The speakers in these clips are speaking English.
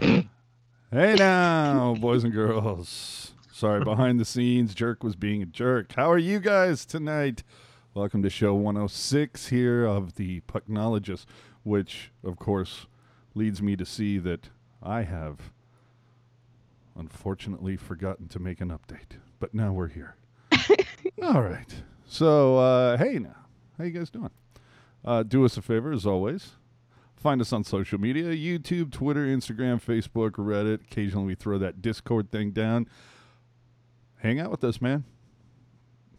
hey now, boys and girls. Sorry, behind the scenes, Jerk was being a jerk. How are you guys tonight? Welcome to show 106 here of the Pucknologist, which, of course, leads me to see that I have unfortunately forgotten to make an update. But now we're here. All right. So, uh, hey now, how you guys doing? Uh, do us a favor, as always. Find us on social media YouTube, Twitter, Instagram, Facebook, Reddit. Occasionally we throw that Discord thing down. Hang out with us, man.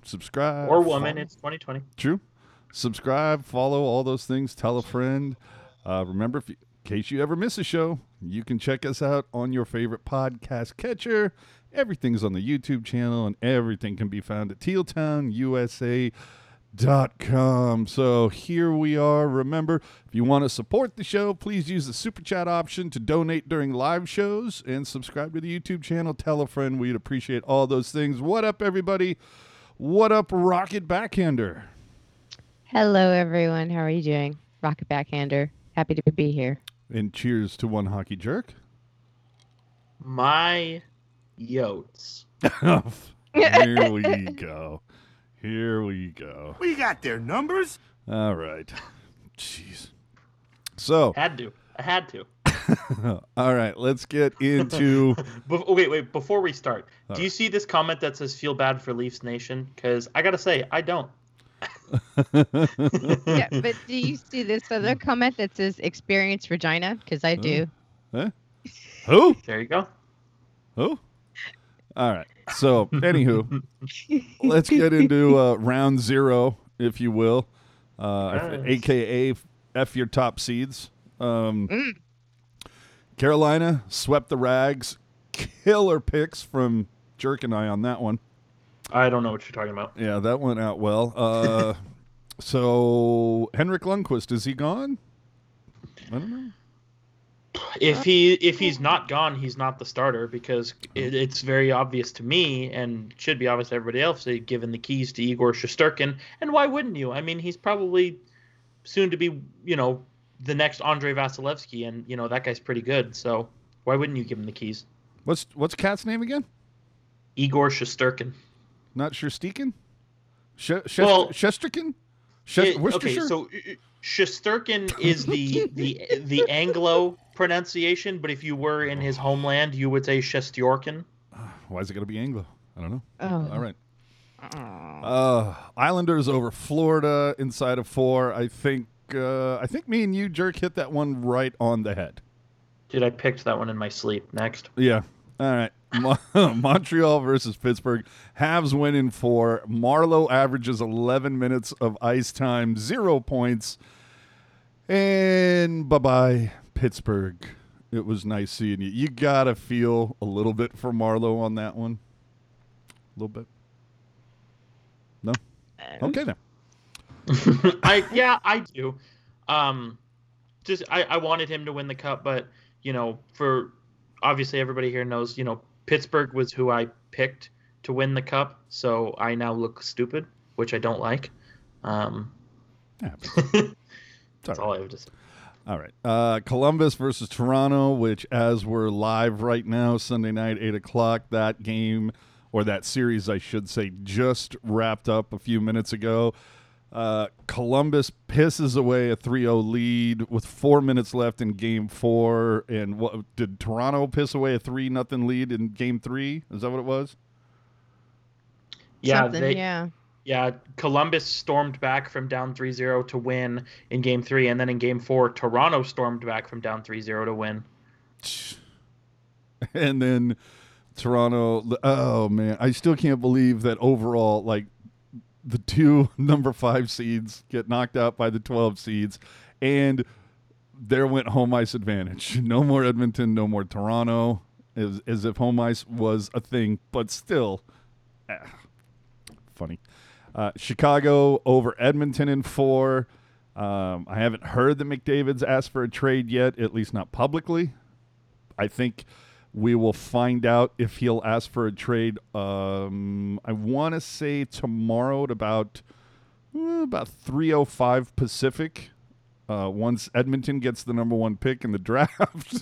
Subscribe. or woman. follow- It's 2020. True. Subscribe, follow all those things. Tell a friend. Uh, remember, if you, in case you ever miss a show, you can check us out on your favorite podcast catcher. Everything's on the YouTube channel, and everything can be found at tealtownusa.com. So here we are. Remember, if you want to support the show, please use the super chat option to donate during live shows and subscribe to the YouTube channel. Tell a friend. We'd appreciate all those things. What up, everybody? What up, Rocket Backhander? Hello, everyone. How are you doing? Rocket Backhander. Happy to be here. And cheers to one hockey jerk. My yotes. Here we go. Here we go. We got their numbers. All right. Jeez. So, Had to. I had to. all right, let's get into. Bef- oh, wait, wait. Before we start, All do you see this comment that says "Feel bad for Leafs Nation"? Because I gotta say, I don't. yeah, but do you see this other comment that says experience Regina? Because I do. Who? There you go. Who? All right. So, anywho, let's get into uh, round zero, if you will, uh, Nice. aka F your top seeds. Um, Mm. Carolina swept the rags. Killer picks from Jerk and I on that one. I don't know what you're talking about. Yeah, that went out well. Uh, so, Henrik Lundqvist, is he gone? I don't know. If he if he's not gone, he's not the starter because it, it's very obvious to me and should be obvious to everybody else. They've given the keys to Igor Shosturkin, and why wouldn't you? I mean, he's probably soon to be, you know, the next Andrei Vasilevskiy, and you know that guy's pretty good. So why wouldn't you give him the keys? What's what's Cat's name again? Igor Shosturkin. Not Sherstikin? Sh- Sh- Well- Shesterkin? It- okay, so uh, Shosturkin is the the the Anglo pronunciation, but if you were in his homeland, you would say Shestyorkin. Why is it going to be Anglo? I don't know. Oh. All right. Uh, Islanders over Florida inside of four. I think uh, I think me and you, Jerk, hit that one right on the head. Dude, I picked that one in my sleep. Next. Yeah. All right. Montreal versus Pittsburgh. Habs win in four. Marleau averages 11 minutes of ice time, zero points. And bye bye, Pittsburgh. It was nice seeing you. You got to feel a little bit for Marleau on that one. A little bit. No? Okay, then. I yeah, I do. Um, just I, I wanted him to win the cup, but you know, for obviously everybody here knows, you know, Pittsburgh was who I picked to win the cup, so I now look stupid, which I don't like. Um, Yeah, but- that's all I have to say. All right. Uh, Columbus versus Toronto, which, as we're live right now, Sunday night, 8 o'clock, that game, or that series, I should say, just wrapped up a few minutes ago. Uh, Columbus pisses away a 3 0 lead with four minutes left in game four. And what did Toronto piss away a 3 nothing lead in game three? Is that what it was? Yeah, Something, they, yeah. Yeah, Columbus stormed back from down 3-0 to win in game 3 and then in game 4 Toronto stormed back from down 3-0 to win. and then Toronto. Oh man, I still can't believe that overall, like the two number five seeds get knocked out by the twelve seeds, and there went home ice advantage. No more Edmonton, no more Toronto, as as if home ice was a thing, but still, ah, funny. Uh, Chicago over Edmonton in four. Um, I haven't heard that McDavid's asked for a trade yet, at least not publicly. I think we will find out if he'll ask for a trade. Um, I want to say tomorrow at about uh, about three oh five Pacific. uh, once Edmonton gets the number one pick in the draft.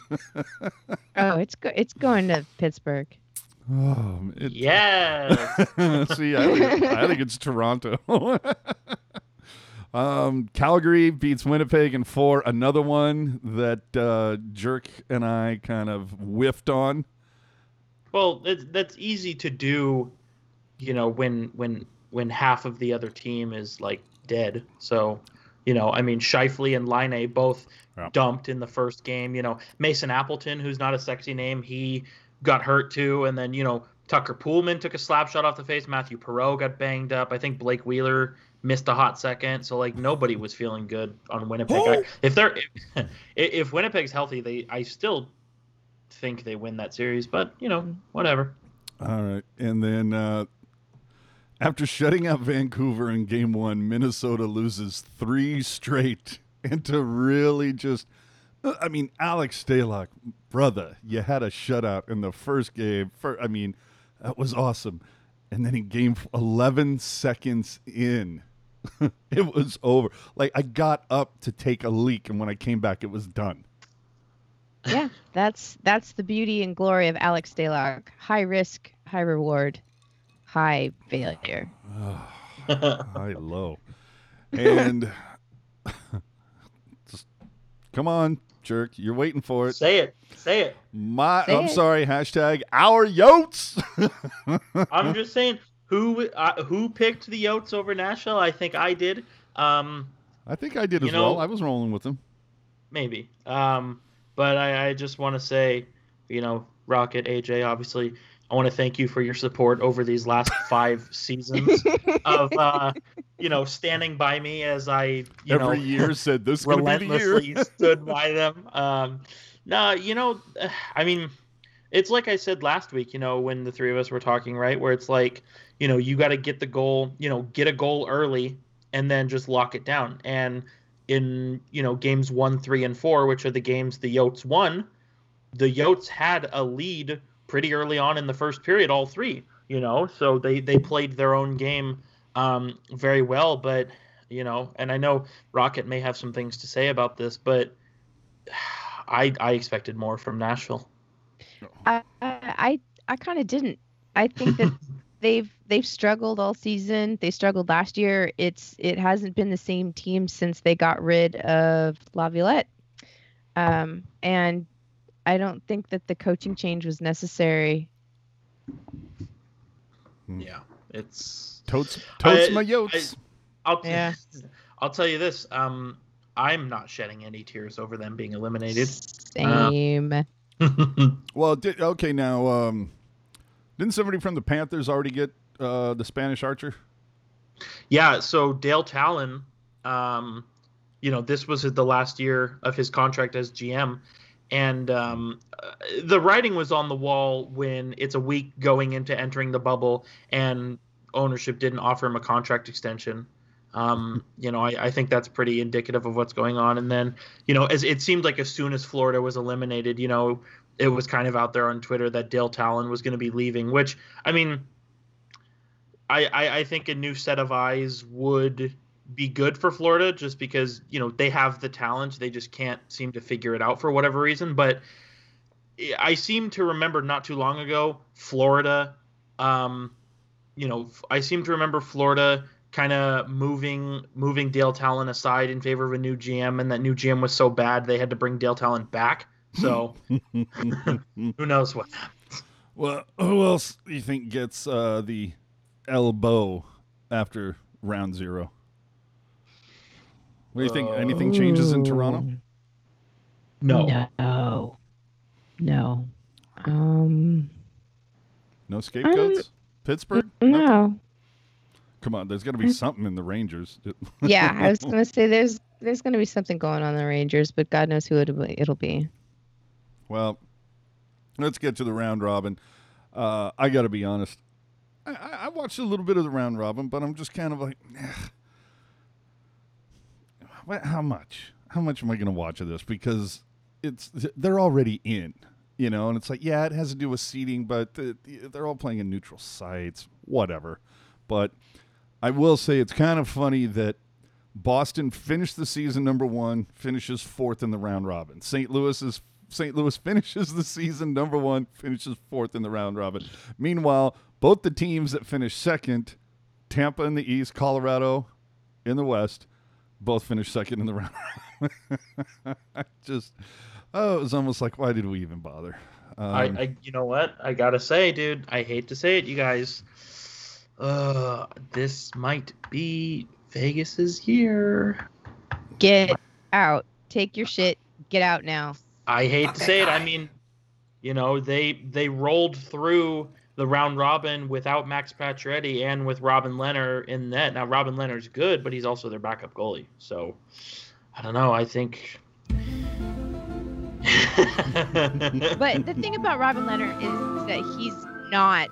Oh, it's go- it's going to Pittsburgh. Oh, it, Yes. See, I think, I think it's Toronto. um, Calgary beats Winnipeg in four. Another one that uh, Jerk and I kind of whiffed on. Well, that's easy to do, you know, when when when half of the other team is like dead. So, you know, I mean, Scheifele and Laine both Yeah. dumped in the first game. You know, Mason Appleton, who's not a sexy name, he got hurt too, and then you know Tucker Poolman took a slap shot off the face. Mathieu Perreault got banged up. I think Blake Wheeler missed a hot second. So like nobody was feeling good on Winnipeg. I, if they're if, if Winnipeg's healthy, they I still think they win that series. But you know, whatever. All right. And then uh, after shutting out Vancouver in game one, Minnesota loses three straight. And to really just, Uh, I mean, Alex Stalock, brother, you had a shutout in the first game. For, I mean, that was awesome. And then in game 11 seconds in, it was over. Like, I got up to take a leak, and when I came back, it was done. Yeah, that's that's the beauty and glory of Alex Stalock. High risk, high reward, high failure. high low and just come on jerk you're waiting for it Say it. Say it. my Say i'm it. sorry hashtag our yotes I'm just saying who uh, who picked the Yotes over Nashville? I think I did. Um, i think i did You as well i was rolling with them maybe. Um, but I, I just want to say, you know, Rocket AJ, obviously, I want to thank you for your support over these last five seasons of, uh, you know, standing by me as I, you every know, year said this is going to be the relentlessly year stood by them. Um, no, you know, I mean, it's like I said last week, you know, when the three of us were talking, right? Where it's like, you know, you got to get the goal, you know, get a goal early and then just lock it down. And in, you know, games one, three, and four, which are the games the Yotes won, the Yotes had a lead pretty early on in the first period, all three, you know, so they, they played their own game um, very well. But, you know, and I know Rocket may have some things to say about this, but I I expected more from Nashville. I I I kind of didn't. I think that they've they've struggled all season. They struggled last year. It's it hasn't been the same team since they got rid of Laviolette. Um, and I don't think that the coaching change was necessary. Yeah, it's totes totes I- my yotes I'll Yeah. I'll tell you this. Um, I'm not shedding any tears over them being eliminated. Same. well did, okay now um didn't somebody from the panthers already get uh the spanish archer Yeah, so Dale Tallon, um, you know, this was the last year of his contract as GM, and um, the writing was on the wall when it's a week going into entering the bubble, and ownership didn't offer him a contract extension. Um, you know, I, I think that's pretty indicative of what's going on. And then, you know, as it seemed like as soon as Florida was eliminated, you know, it was kind of out there on Twitter that Dale Tallon was going to be leaving, which I mean, I, I, I think a new set of eyes would be good for Florida just because, you know, they have the talent. They just can't seem to figure it out for whatever reason. But I seem to remember not too long ago, Florida, um, you know, I seem to remember Florida kind of moving moving Dale Tallon aside in favor of a new GM, and that new GM was so bad they had to bring Dale Tallon back. So who knows what? well who else do you think gets uh the elbow after round zero what do you think anything changes in toronto Ooh. No. No. No. Um. no scapegoats pittsburgh Mm, Nothing? No. come on there's got to be something in the rangers Yeah, I was gonna say there's there's gonna be something going on in the Rangers, but God knows who it'll be. It'll be. Well, let's get to the round robin. Uh, I got to be honest. I, I, I watched a little bit of the round robin, but I'm just kind of like, "Ugh. How much? How much am I going to watch of this? Because it's they're already in, you know, and it's like, yeah, it has to do with seating, but they're all playing in neutral sites, whatever. But I will say it's kind of funny that Boston finished the season number one, finishes fourth in the round robin. St. Louis is St. Louis finishes the season number one, finishes fourth in the round robin. Meanwhile, both the teams that finished second, Tampa in the East, Colorado in the West, both finished second in the round. I Just, oh, it was almost like, why did we even bother? Um, I, I, you know what? I gotta say, dude. I hate to say it, you guys. Uh, this might be Vegas's year. Get out. Take your shit. Get out now. I hate to say it. I mean, you know, they they rolled through the round robin without Max Pacioretty and with Robin Lehner in net. Now Robin Lehner's good, but he's also their backup goalie. So I don't know. I think. But the thing about Robin Lehner is that he's not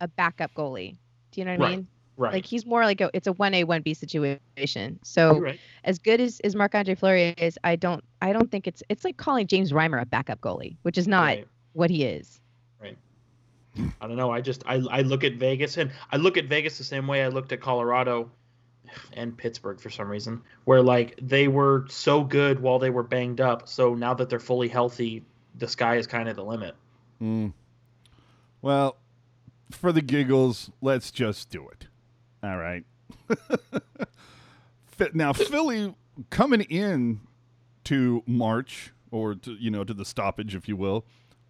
a backup goalie. Do you know what I mean? right. Like he's more like a it's a one A one B situation. So right. as good as, as Marc Andre Fleury is, I don't I don't think it's it's like calling James Reimer a backup goalie, which is not Right. what he is. I don't know. I just I, I look at Vegas and I look at Vegas the same way I looked at Colorado and Pittsburgh for some reason, where like they were so good while they were banged up. So now that they're fully healthy, the sky is kind of the limit. Mm. Well, for the giggles, let's just do it. All right. Now, Philly coming in to March or to you know to the stoppage, if you will.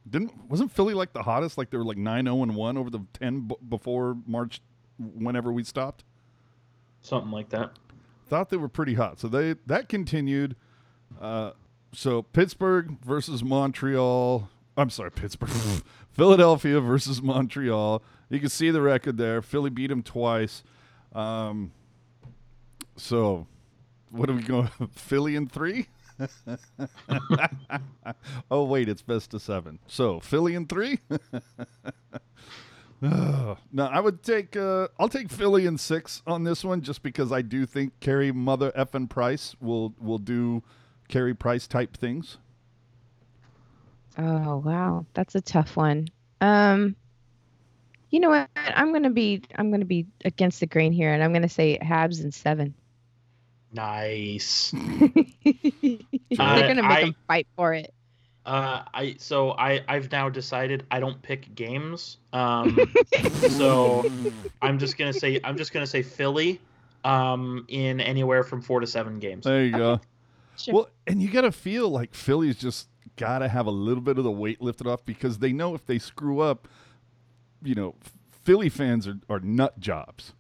Didn't wasn't Philly like the hottest? Like they were like nine zero and one over the ten b- before March, whenever we stopped. Something like that. Thought they were pretty hot, so they that continued. Uh, so Pittsburgh versus Montreal. I'm sorry, Pittsburgh. Philadelphia versus Montreal. You can see the record there. Philly beat them twice. Um, so, what are we going? Philly in three? oh wait, it's best of seven. So Philly in three. no, I would take. Uh, I'll take Philly in six on this one, just because I do think Carey Mother effing Price will will do Carey Price type things. Oh wow, that's a tough one. Um, you know what? I'm gonna be I'm gonna be against the grain here, and I'm gonna say Habs and seven. Nice. They're gonna make I- them fight for it. Uh, I so I I've now decided I don't pick games. Um, so I'm just gonna say I'm just gonna say Philly. Um, in anywhere from four to seven games. There you go. Sure. Well, and you got to feel like Philly's just got to have a little bit of the weight lifted off because they know if they screw up, you know, Philly fans are, are nut jobs.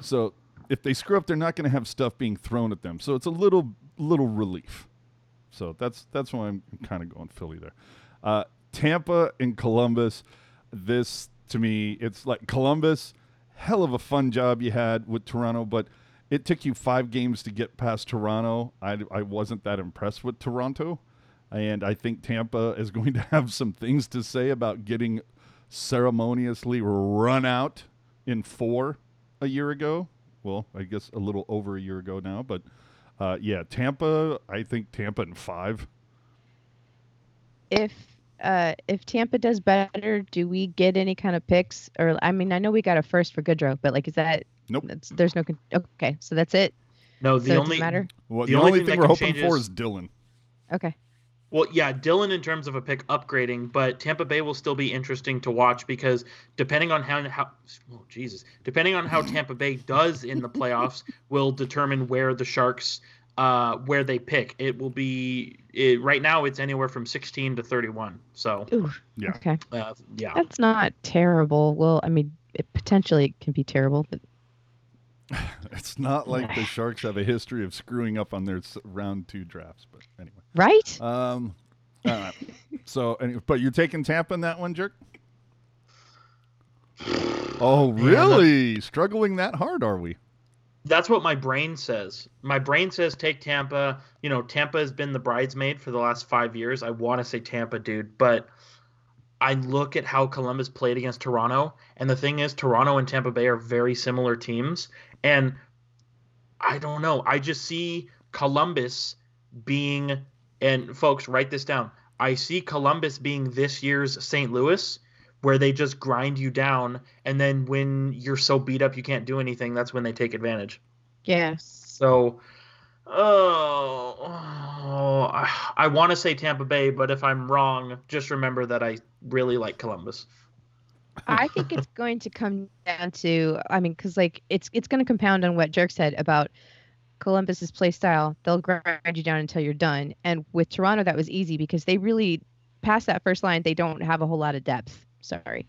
So if they screw up, they're not going to have stuff being thrown at them. So it's a little little relief. So that's that's why I'm kind of going Philly there. Uh, Tampa and Columbus. This to me, it's like Columbus. Hell of a fun job you had with Toronto, but it took you five games to get past Toronto. I, I wasn't that impressed with Toronto. And I think Tampa is going to have some things to say about getting ceremoniously run out in four a year ago. Well, I guess a little over a year ago now. But uh, yeah, Tampa, I think Tampa in five. if uh if Tampa does better, do we get any kind of picks? Or I mean, I know we got a first for Goodrow, but like, is that Nope. That's, there's no. con- Okay, so that's it. No, the it only matter. Well, The the, only only thing thing, we're hoping change for is- is Dylan. Okay. Well, yeah, Dylan in terms of a pick upgrading, but Tampa Bay will still be interesting to watch because depending on how how oh Jesus, depending on how Tampa Bay does in the playoffs will determine where the Sharks uh where they pick. It will be it, right now it's anywhere from 16 to 31. So, Ooh. Yeah. Okay. uh, yeah. That's not terrible. Well, I mean, it potentially it can be terrible, but It's not like the Sharks have a history of screwing up on their round two drafts. But anyway. Right? Um, all right. so, any- but you're taking Tampa in that one, jerk? Oh, Man, really? Struggling that hard, are we? That's what my brain says. My brain says take Tampa. You know, Tampa has been the bridesmaid for the last five years. I want to say Tampa, dude, but I look at how Columbus played against Toronto, and the thing is, Toronto and Tampa Bay are very similar teams, and I don't know. I just see Columbus being, and folks, write this down. I see Columbus being this year's St. Louis, where they just grind you down, and then when you're so beat up you can't do anything, that's when they take advantage. Yes. So Oh, oh I, I want to say Tampa Bay, but if I'm wrong, just remember that I really like Columbus. I think it's going to come down to I mean, because like it's it's going to compound on what Jerk said about Columbus's play style. They'll grind you down until you're done. And with Toronto, that was easy because they really past that first line, they don't have a whole lot of depth. Sorry.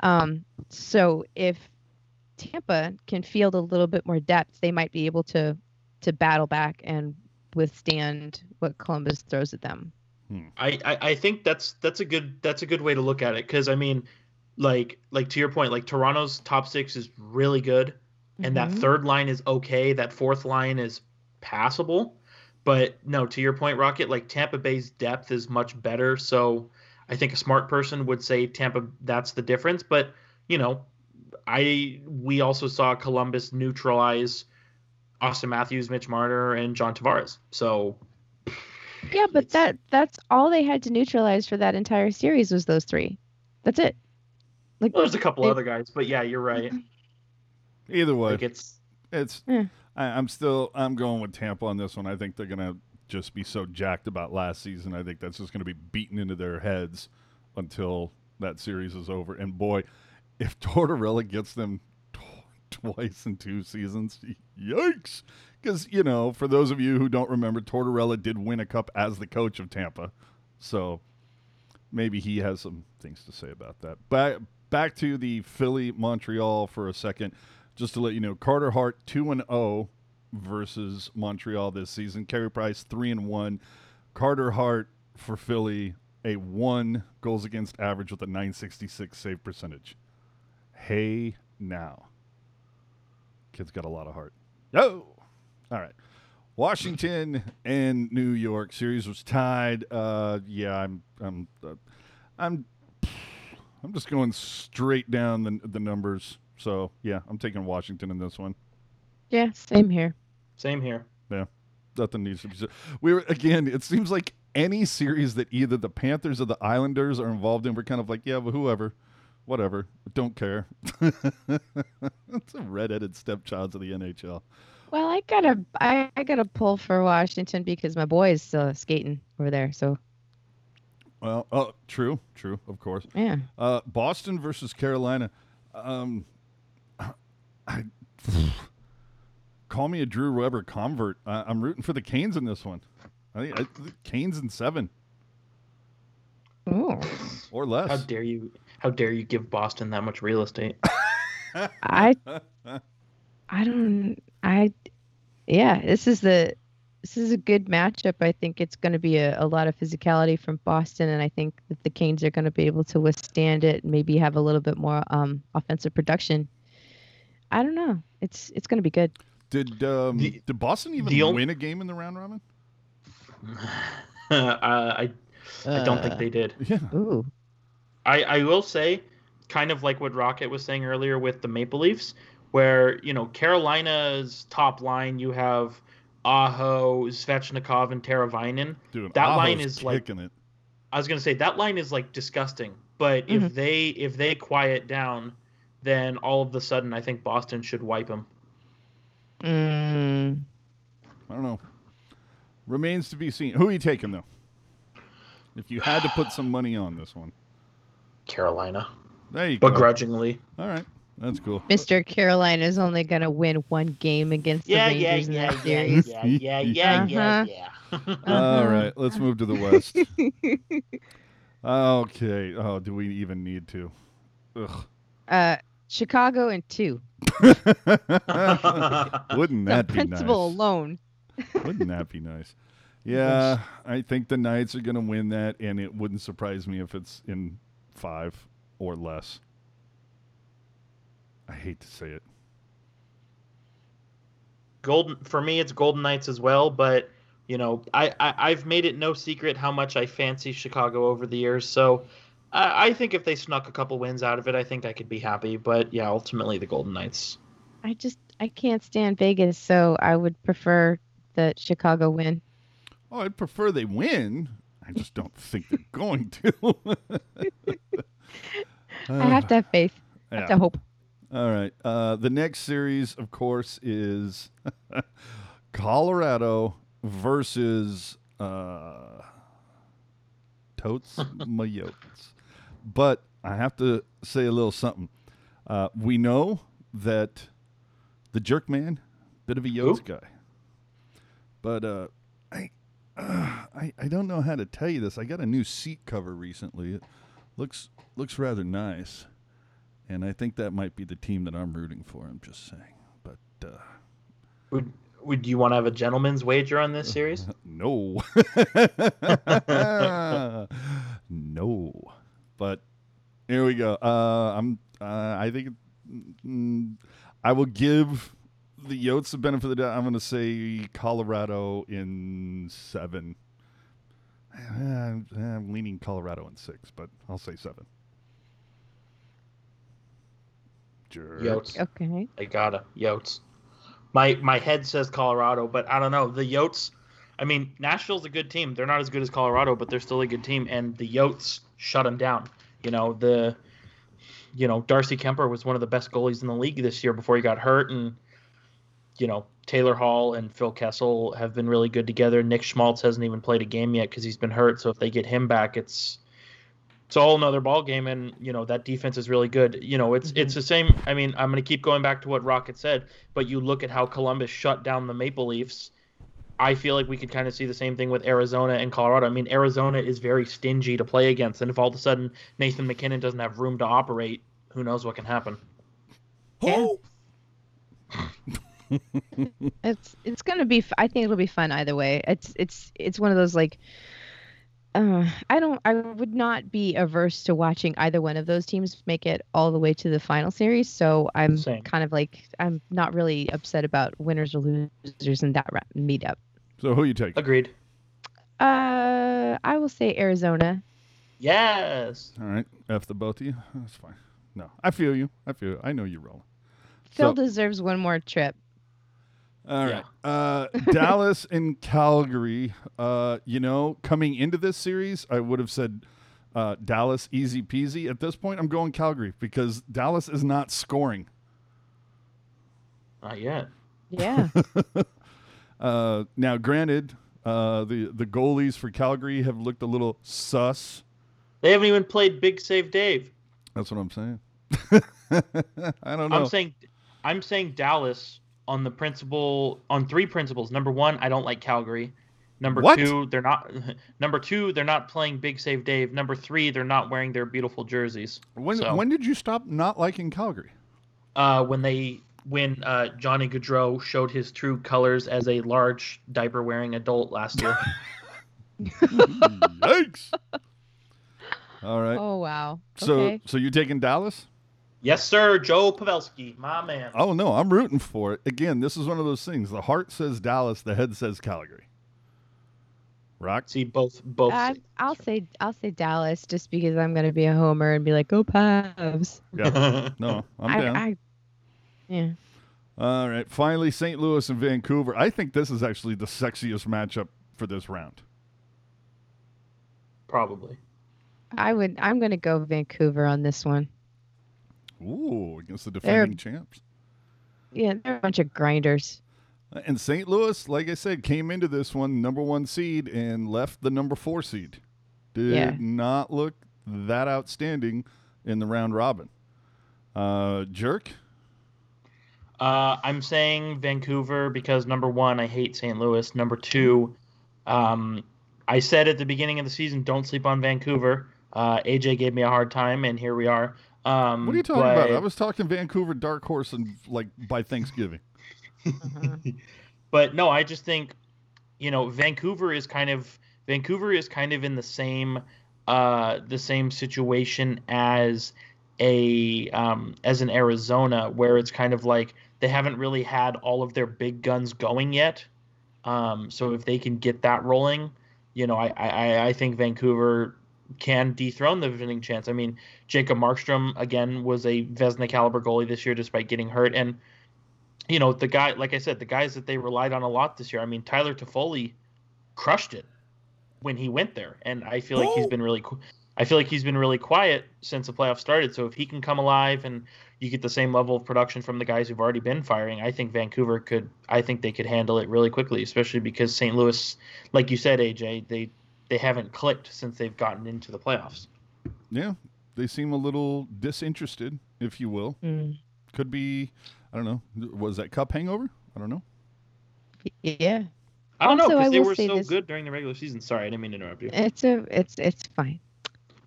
Um, so if Tampa can field a little bit more depth, they might be able to to battle back and withstand what Columbus throws at them. I, I, I think that's that's a good that's a good way to look at it because I mean, like like to your point, like Toronto's top six is really good, and that Mhm. third line is okay. That fourth line is passable, but no, to your point, Rocket, like Tampa Bay's depth is much better. So I think a smart person would say Tampa. That's the difference. But you know, I we also saw Columbus neutralize Auston Matthews, Mitch Marner, and John Tavares. So Yeah, but that that's all they had to neutralize for that entire series was those three. That's it. Like well, there's a couple They- other guys, but yeah, you're right. Either way, Like it's it's. Yeah. I, I'm still. I'm going with Tampa on this one. I think they're gonna just be so jacked about last season. I think that's just gonna be beaten into their heads until that series is over. And boy, if Tortorella gets them twice in two seasons, yikes! Because you know, for those of you who don't remember, Tortorella did win a cup as the coach of Tampa, so maybe he has some things to say about that. Back back to the Philly Montreal for a second, just to let you know, Carter Hart two and zero versus Montreal this season. Carey Price three and one. Carter Hart for Philly a one goals against average with a 966 save percentage. Hey now, kid's got a lot of heart. Oh, all right. Washington and New York series was tied. Uh, yeah, I'm, I'm, uh, I'm, I'm just going straight down the the numbers. So yeah, I'm taking Washington in this one. yeah, same here. same here. Yeah, nothing needs to be said. We were again. It seems like any series that either the Panthers or the Islanders are involved in, we're kind of like, yeah, well, whoever, whatever, don't care. it's a redheaded stepchild of the NHL. Well, I gotta I, I gotta pull for Washington because my boy is still skating over there. So Well, oh, true, true, of course. yeah. Uh, Boston versus Carolina. Um, I, call me a Drew Weber convert. I, I'm rooting for the Canes in this one. I think I, Canes in seven Ooh. or less. How less. dare you? How dare you give Boston that much real estate? I I don't I yeah, this is the this is a good matchup. I think it's going to be a, a lot of physicality from Boston, and I think that the Canes are going to be able to withstand it and maybe have a little bit more um, offensive production. I don't know. It's it's going to be good. Did um, The- did Boston even the ol- win a game in the round robin? uh, I I don't think Uh, they did. Yeah. Ooh. I I will say, kind of like what Rocket was saying earlier with the Maple Leafs, where you know Carolina's top line, you have Aho, Svechnikov, and Teravainen. Dude, That Aho's line is like- it. I was gonna say that line is like disgusting, but if Mhm. they if they quiet down, then all of a sudden I think Boston should wipe them. Mm. I don't know. Remains to be seen. Who are you taking though? If you had to put some money on this one, Carolina, there you go. begrudgingly. All right, that's cool. Mr. Carolina is only going to win one game against the Yeah, yeah, Rangers in that yeah, series. yeah, yeah, yeah, yeah, Uh-huh. yeah. All Uh-huh. let's move to the West. okay. Oh, do we even need to? Ugh. uh, Chicago in two. Wouldn't The that be principle nice? alone. Wouldn't that be nice? Yeah, I think the Knights are going to win that, and it wouldn't surprise me if it's in five or less. I hate to say it. Golden for me, it's Golden Knights as well. But you know, I, I I've made it no secret how much I fancy Chicago over the years. So I, I think if they snuck a couple wins out of it, I think I could be happy. But yeah, ultimately the Golden Knights. I just I can't stand Vegas, so I would prefer that Chicago win. Oh, I'd prefer they win. I just don't think they're going to. I have to have faith. I have Yeah. to hope. All right. Uh, the next series, of course, is Colorado versus uh, Totes Mayotes. But I have to say a little something. Uh, we know that the jerk man, bit of a Yotes Who? guy. But uh, I, uh, I I don't know how to tell you this. I got a new seat cover recently. It looks looks rather nice, and I think that might be the team that I'm rooting for. I'm just saying, but uh, Would would you want to have a gentleman's wager on this series? no, no. But here we go. Uh, I'm. Uh, I think mm, I will give the Yotes the benefit of the doubt. I'm going to say Colorado in seven. I'm, I'm leaning Colorado in six, but I'll say seven. Jerk. Yotes. Okay. I gotta Yotes. My my head says Colorado, but I don't know. The Yotes. I mean, Nashville's a good team. They're not as good as Colorado, but they're still a good team. And the Yotes shut them down. You know the. You know Darcy Kuemper was one of the best goalies in the league this year before he got hurt, and you know Taylor Hall and Phil Kessel have been really good together. Nick Schmaltz hasn't even played a game yet because he's been hurt. So if they get him back, it's it's all another ball game and you know that defense is really good you know it's it's mm-hmm. the same i mean i'm going to keep going back to what rocket said but you look at how columbus shut down the maple leafs i feel like we could kind of see the same thing with arizona and colorado i mean arizona is very stingy to play against and if all of a sudden nathan mackinnon doesn't have room to operate who knows what can happen Yeah. It's it's gonna be. I think it'll be fun either way. It's it's it's one of those like. Uh, I don't. I would not be averse to watching either one of those teams make it all the way to the final series. So I'm Same. kind of like I'm not really upset about winners or losers in that ra- meetup. So who you take? agreed Uh, I will say Arizona. yes All right, f the both of you. That's fine. No, I feel you. I feel. You. I know you're rolling. Phil So- deserves one more trip. All Yeah. Uh, Dallas and Calgary. Uh, you know, coming into this series, I would have said uh, Dallas easy peasy. At this point, I'm going Calgary because Dallas is not scoring. not yet Yeah. Uh, now, granted, uh, the the goalies for Calgary have looked a little sus. they haven't even played big save dave That's what I'm saying. I don't know. I'm saying I'm saying Dallas on the principle on three principles. Number one, I don't like Calgary. Number What? two, they're not. Number two, they're not playing Big Save Dave. Number three, they're not wearing their beautiful jerseys. when so- when did you stop not liking Calgary? Uh, when they when uh, Johnny Gaudreau showed his true colors as a large diaper wearing adult last year. Yikes! All right. oh wow. So Okay. so you taking Dallas? Yes, sir, Joe Pavelski, my man. Oh no, I'm rooting for it. Again, this is one of those things. The heart says Dallas, the head says Calgary. Rock. See both both. I, I'll say I'll say Dallas just because I'm gonna be a homer and be like, "Go Pavs." Yeah. No, I'm I, down. I, yeah. All right. Finally, St. Louis and Vancouver. I think this is actually the sexiest matchup for this round. Probably. I would. I'm gonna go Vancouver on this one. Ooh, against the defending champs. Yeah, they're a bunch of grinders. And St. Louis, like I said, came into this one number one seed and left the number four seed. Did Yeah. not look that outstanding in the round robin. Uh, jerk. Uh, I'm saying Vancouver because number one, I hate St. Louis. Number two, um, I said at the beginning of the season, don't sleep on Vancouver. Uh, AJ gave me a hard time, and here we are. Um, What are you talking about? I was talking Vancouver dark horse and like by Thanksgiving. but no, I just think, you know, Vancouver is kind of Vancouver is kind of in the same uh, the same situation as a um, as an Arizona, where it's kind of like they haven't really had all of their big guns going yet. Um, so if they can get that rolling, you know, I, I, I think Vancouver can dethrone the winning chance. I mean, Jacob Markstrom again was a Vezina caliber goalie this year, despite getting hurt, and you know the guy, like I said, the guys that they relied on a lot this year. I mean, Tyler Toffoli crushed it when he went there, and I feel like he's been really. I feel like he's been really quiet since the playoffs started. So if he can come alive and you get the same level of production from the guys who've already been firing, I think Vancouver could. I think they could handle it really quickly, especially because St. Louis, like you said, AJ, they they haven't clicked since they've gotten into the playoffs. Yeah, they seem a little disinterested, if you will. Mm. Could be, I don't know. Was that cup hangover? I don't know. Yeah. I don't Also, know because they were so this- good during the regular season. Sorry, I didn't mean to interrupt you. It's a it's it's fine.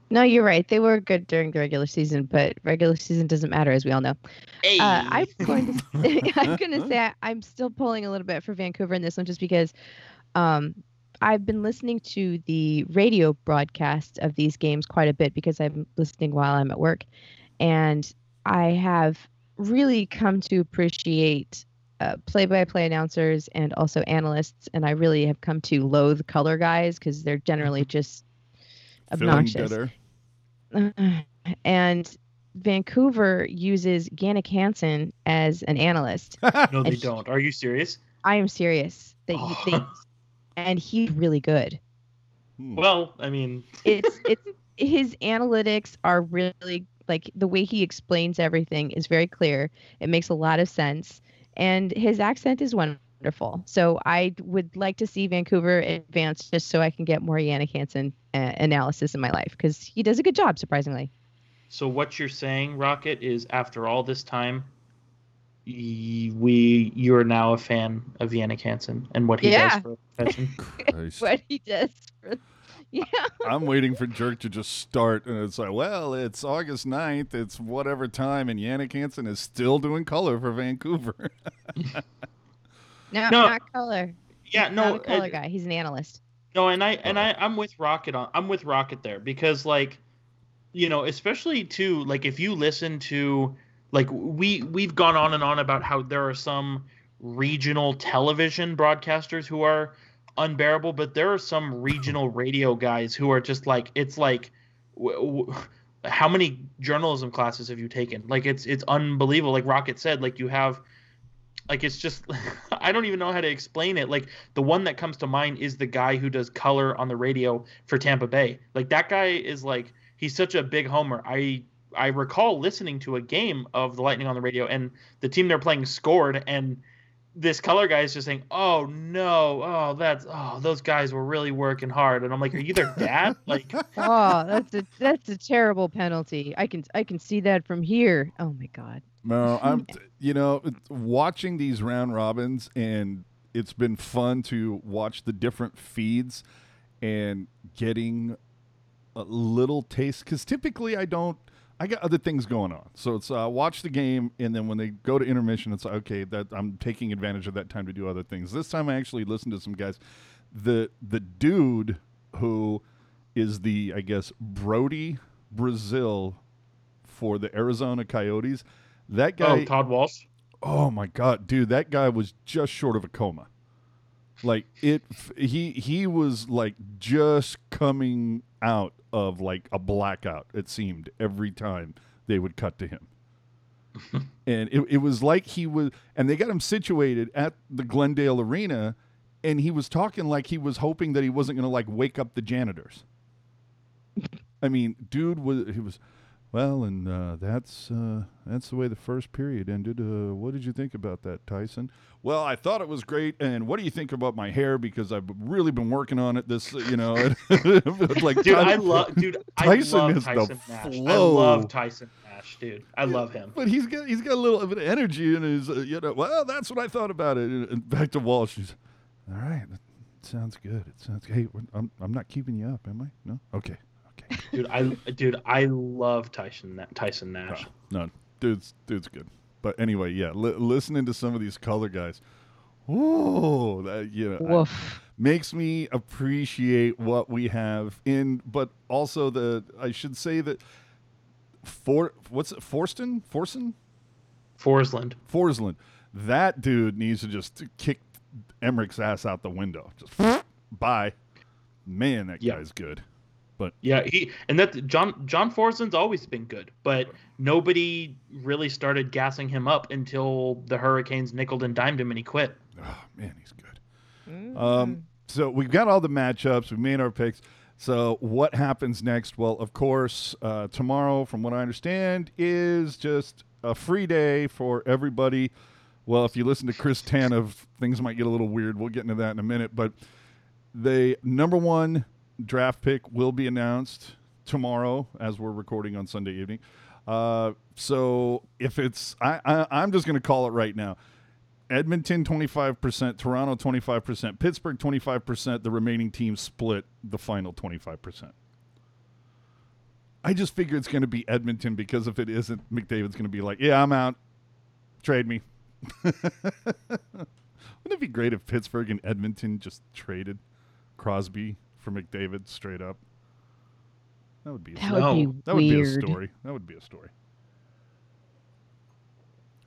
No, you're right. They were good during the regular season, but regular season doesn't matter, as we all know. Hey, Uh, I'm going to I'm going to say I, I'm still pulling a little bit for Vancouver in this one, just because um, I've been listening to the radio broadcast of these games quite a bit because I'm listening while I'm at work, and I have really come to appreciate uh, play-by-play announcers and also analysts, and I really have come to loathe color guys because they're generally just obnoxious. and Vancouver uses Jannik Hansen as an analyst. no, they and- don't. Are you serious? I am serious. That Oh. he they, and he's really good. Hmm. Well, I mean, It's it's his analytics are really like the way he explains everything is very clear. It makes a lot of sense, and his accent is wonderful. So I would like to see Vancouver advance just so I can get more Jannik Hansen uh, analysis in my life because he does a good job, surprisingly. so what you're saying, Rocket, is after all this time, y- we you are now a fan of Jannik Hansen and what he Yeah. does for a profession. What he does for yeah I'm waiting for Jerk to just start, and it's like, well, it's August 9th, it's whatever time, and Jannik Hansen is still doing color for Vancouver. no, No. not color yeah, He's no, not a color and- guy he's an analyst No, and I and I I'm with Rocket on I'm with Rocket there because like you know, especially too like if you listen to like we we've gone on and on about how there are some regional television broadcasters who are unbearable, but there are some regional radio guys who are just like it's like w- w- how many journalism classes have you taken? Like it's it's unbelievable. Like Rocket said, like you have like it's just I don't even know how to explain it. Like the one that comes to mind is the guy who does color on the radio for Tampa Bay. Like that guy is like he's such a big homer. I I recall listening to a game of the Lightning on the radio and the team they're playing scored and this color guy is just saying, "Oh no, oh that's oh those guys were really working hard," and I'm like, "Are you their dad?" Like, oh that's a that's a terrible penalty i can i can see that from here oh my god No, I'm, you know, watching these round robins, and it's been fun to watch the different feeds and getting a little taste. Because typically I don't, I got other things going on. So it's uh, watch the game, and then when they go to intermission, it's like, okay, that I'm taking advantage of that time to do other things. This time I actually listened to some guys. The the dude who is the I guess Brodie Brazil for the Arizona Coyotes. That oh, guy, Todd Walsh. oh my god, dude, that guy was just short of a coma. Like it, he he was like just coming out of like a blackout. It seemed every time they would cut to him, and it it was like he was, and they got him situated at the Glendale Arena, and he was talking like he was hoping that he wasn't gonna like wake up the janitors. I mean, dude was he was well, and uh, that's uh, that's the way the first period ended. Uh, what did you think about that, Tyson? Well, I thought it was great. And what do you think about my hair? Because I've really been working on it. This, uh, you know, like Dude, Ty- I love dude. I Tyson love is the Tyson Nash. I love Tyson Nash, dude. I love him. But he's got he's got a little bit of energy in his, uh, you know. Well, that's what I thought about it. And, and back to Walsh. He's all right. That sounds good. It sounds. Hey, I'm I'm not keeping you up, am I? No. Okay. Okay. Dude, I dude, I love Tyson Tyson Nash. No, dude's dude's good. But anyway, yeah, li- listening to some of these color guys, oh, that you know, I- makes me appreciate what we have in. But also the I should say that for what's it, Forston, Forson, Forslund. Forslund, that dude needs to just kick Emrick's ass out the window. Just bye, man. That Yeah. guy's good. Yeah, he and that John John Forslund's always been good, but nobody really started gassing him up until the Hurricanes nickled and dimed him and he quit. Oh man, he's good. Mm. Um, so we've got all the matchups. We made our picks. So what happens next? Well, of course, uh, tomorrow, from what I understand, is just a free day for everybody. Well, if you listen to Chris Tanev, things might get a little weird. We'll get into that in a minute. But the number one draft pick will be announced tomorrow as we're recording on Sunday evening. Uh, so if it's, I, I, I'm just going to call it right now. Edmonton 25%, Toronto 25%, Pittsburgh 25%, the remaining teams split the final 25%. I just figure it's going to be Edmonton because if it isn't, McDavid's going to be like, yeah, I'm out. Trade me. Wouldn't it be great if Pittsburgh and Edmonton just traded Crosby for McDavid straight up? That would be a That story. would be That would be a story. That would be a story.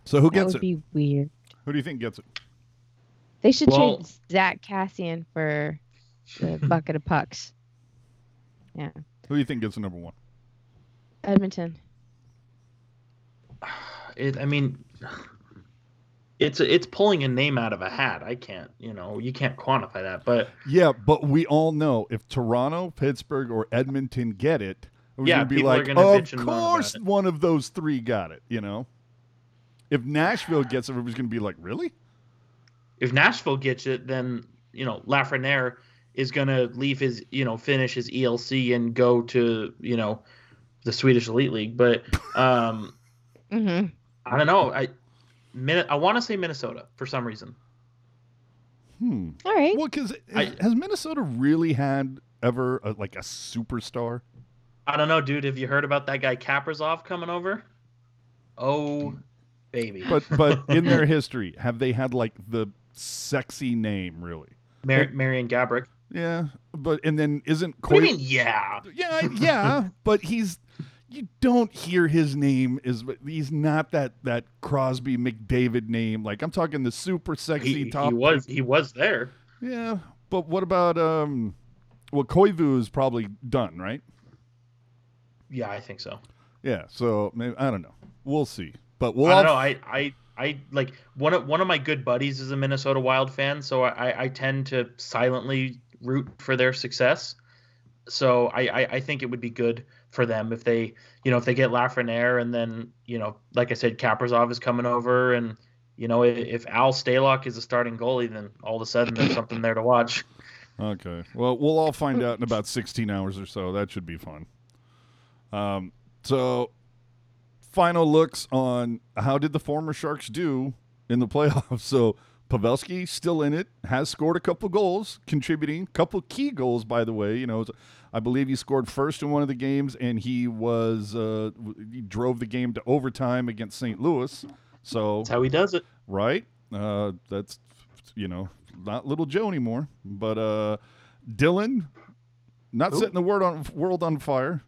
So who gets it? That would it? be weird. Who do you think gets it? They should Well- trade Zack Kassian for the bucket of pucks. Yeah. Who do you think gets the number one? Edmonton. It, I mean, it's it's pulling a name out of a hat. I can't, you know, you can't quantify that. But Yeah, but we all know if Toronto, Pittsburgh, or Edmonton get it, we're Yeah, gonna be like, gonna of bitch and moan about course, one of those three got it. You know, if Nashville gets it, everybody's gonna be like, really? if Nashville gets it, then you know Lafreniere is going to leave his, you know, finish his ELC and go to, you know, the Swedish Elite League. But um, hmm I don't know. I Min- I want to say Minnesota for some reason. Hmm. All right. Well, because has Minnesota really had ever a, like a superstar? I don't know, dude. Have you heard about that guy Kaprizov coming over? Oh, baby. But but in their history, have they had like the sexy name really? Mar- Marian Gaborik. Yeah, but and then isn't What do you mean? Yeah. Yeah, yeah, but he's you don't hear his name is he's not that that Crosby McDavid name. Like I'm talking the super sexy He, top. he was he was there. Yeah, but what about um? Well, Koivu is probably done, right? Yeah, I think so. Yeah, so maybe I don't know. We'll see, but we'll I don't know. I, I, I like one of one of my good buddies is a Minnesota Wild fan, so I, I tend to silently root for their success. So I, I, I think it would be good for them if they, you know, if they get Lafreniere and then, you know, like I said, Kaprizov is coming over, and you know, if, Al Stalock is a starting goalie, then all of a sudden there's something there to watch. Okay. Well, we'll all find out in about 16 hours or so. That should be fun. Um, so, final looks on how did the former Sharks do in the playoffs? So, Pavelski still in it, has scored a couple goals, contributing, a couple key goals, by the way. You know, I believe he scored first in one of the games, and he was uh, he drove the game to overtime against St. Louis. So, That's how he does it. right? Uh, that's you know not little Joe anymore, but uh, Dillon, not Who? setting the word on world on fire.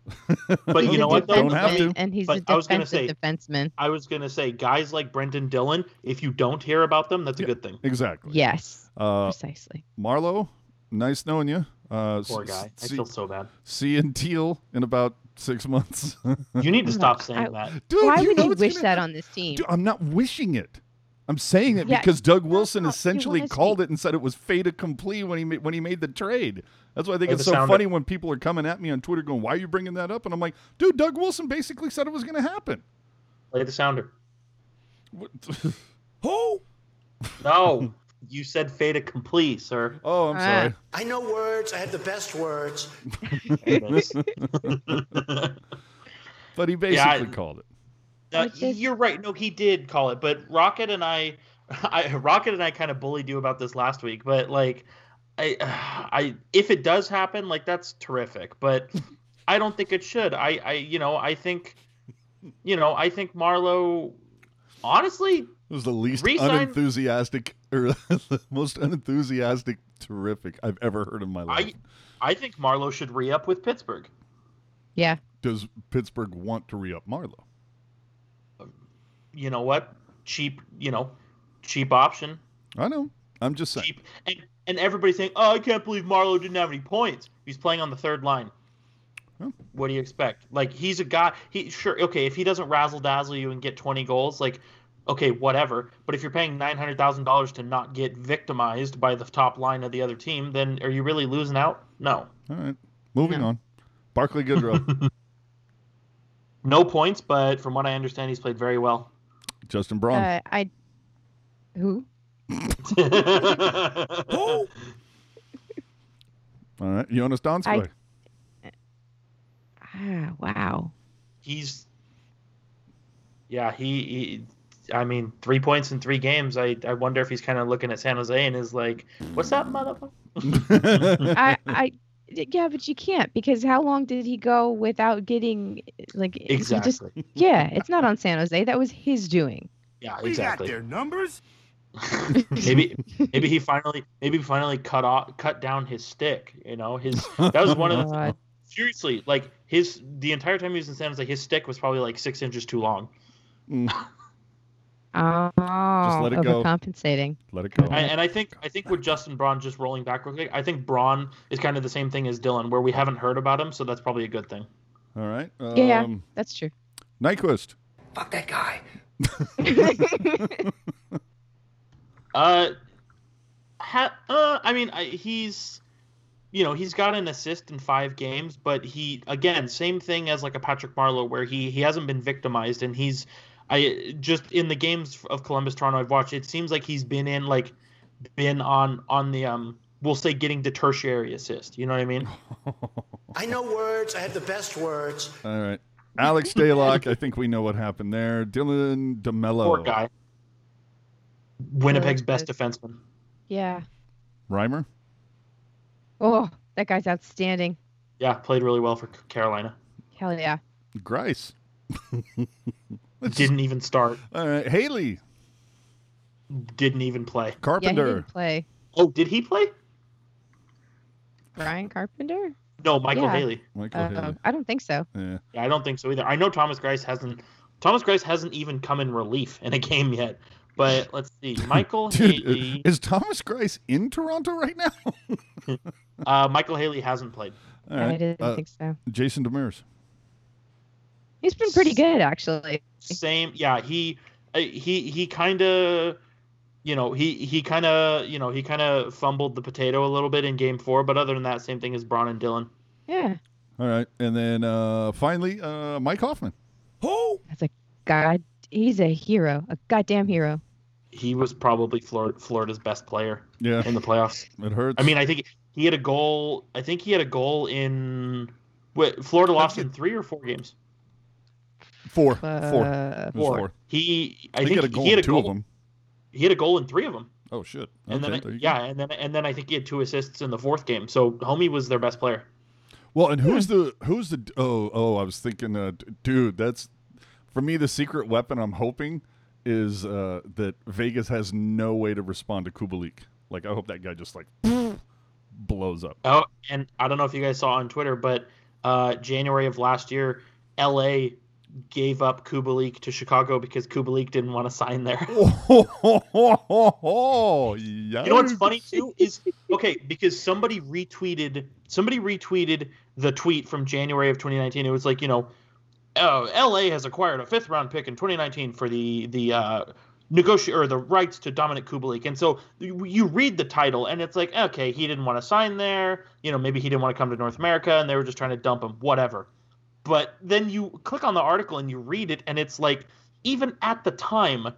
But you know what? Though? Don't have to. And he's But a I was gonna defensive defenseman. I was gonna say guys like Brendan Dillon. If you don't hear about them, that's a Yeah. good thing. exactly. Yes, Uh, precisely. Marleau, nice knowing you. Uh, Poor guy. I feel so bad. see in Teal in about six months. You need to Oh, stop I- saying that. Dude, Why you would know he wish gonna- that on this team? Dude, I'm not wishing it. I'm saying it Yeah, because Doug Wilson not. Essentially wanna called it and said it was fait accompli when he ma- when he made the trade. That's why I think Play it's so sound funny when people are coming at me on Twitter going, "Why are you bringing that up?" And I'm like, "Dude, Doug Wilson basically said it was going to happen." Play the sounder. What- Who? No, you said fait accompli, sir. Oh, I'm Ah. sorry. I know words. I have the best words. There it is. But he basically Yeah, I- called it. No, It's just- you're right. No, he did call it, but Rocket and I, I Rocket and I kind of bullied you about this last week. But like, I, I if it does happen, like that's terrific. But I don't think it should. I, I, you know, I think, you know, I think Marleau, honestly, It was the least Resign- unenthusiastic or the most unenthusiastic terrific I've ever heard in my life. I, I think Marleau should re up with Pittsburgh. Yeah. Does Pittsburgh want to re-up Marleau? You know what? Cheap, you know, cheap option. I know. I'm just saying. cheap. And and everybody's saying, "Oh, I can't believe Marleau didn't have any points. He's playing on the third line." Huh. What do you expect? Like he's a guy. He sure okay if he doesn't razzle dazzle you and get twenty goals, like okay whatever. But if you're paying nine hundred thousand dollars to not get victimized by the top line of the other team, then are you really losing out? No. All right. Moving No. on. Barclay Goodrow, No points, but from what I understand, he's played very well. Justin Braun. Uh, I who? All right. Joonas Donskoi. Ah, wow. he's yeah he, he i mean three points in three games i i wonder if he's kind of looking at san jose and is like what's up motherfucker I I yeah, but you can't because how long did he go without getting like he just exactly yeah, it's not on San Jose. That was his doing. yeah exactly. We got exactly their numbers. maybe maybe he finally maybe he finally cut off cut down his stick you know his that was one of the seriously like his the entire time he was in san jose his stick was probably like six inches too long mm. Oh, let it go. Compensating. let it go. And, and I think I think with Justin Braun just rolling back real quick, I think Braun is kind of the same thing as Dillon, where we haven't heard about him, so that's probably a good thing. All right. Um, Yeah. That's true. Nyquist. Fuck that guy. Uh, ha, uh I mean, I, he's, you know, he's got an assist in five games, but he again, same thing as like a Patrick Marleau, where he he hasn't been victimized, and he's, I just in the games of Columbus Toronto I've watched, it seems like he's been in like, been on on the um, we'll say getting the tertiary assist. You know what I mean? I know words. I have the best words. All right. Alex Stalock. I think we know what happened there. Dylan DeMelo. Poor guy. Winnipeg's best defenseman. yeah. Reimer. Oh, that guy's outstanding. Yeah, played really well for Carolina. Hell yeah. Greiss. Let's- Didn't even start. All right. Haley. Didn't even play. Yeah, he Carpenter. didn't play. Oh, did he play? Brian Carpenter? No, Michael Yeah. Haley. Michael Uh, Haley. I don't think so. Yeah. Yeah, I don't think so either. I know Thomas Greiss hasn't. Thomas Greiss hasn't even come in relief in a game yet. But let's see, Michael Dude, Haley. is Thomas Greiss in Toronto right now? Uh, Michael Haley hasn't played. All I didn't Uh, think so. Jason Demers. He's been pretty good actually. Same, yeah. He uh, he he kind of, you know, he he kind of you know he kind of fumbled the potato a little bit in Game Four. But other than that, same thing as Braun and Dillon. Yeah. All right. And then uh, finally, uh, Mike Hoffman. Who? That's a god he's a hero. A goddamn hero. He was probably Florida's best player Yeah. in the playoffs. It hurts. I mean, I think he had a goal. I think he had a goal in. Wait, Florida lost in three or four games. Four. four. Uh, It was four. He, I, I think he think had a goal he had in a two goal. of them. He had a goal in three of them, Oh shit. and okay, then there go. yeah, and then and then I think he had two assists in the fourth game. So Homie was their best player. Well, and who's the who's the oh oh I was thinking, uh, dude, that's for me the secret weapon. I'm hoping is uh, that Vegas has no way to respond to Kubalik. Like I hope that guy just like blows up. Oh, and I don't know if you guys saw on Twitter, but uh, January of last year, L.A. gave up Kubalik to Chicago because Kubalik didn't want to sign there. Oh, You know what's funny too is okay because somebody retweeted somebody retweeted the tweet from January of 2019. It was like you know, oh, LA has acquired a fifth round pick in 2019 for the the uh, negotiate or the rights to Dominik Kubalik. And so you, you read the title and it's like okay, he didn't want to sign there. You know, maybe he didn't want to come to North America and they were just trying to dump him. Whatever. But then you click on the article and you read it and it's like even at the time,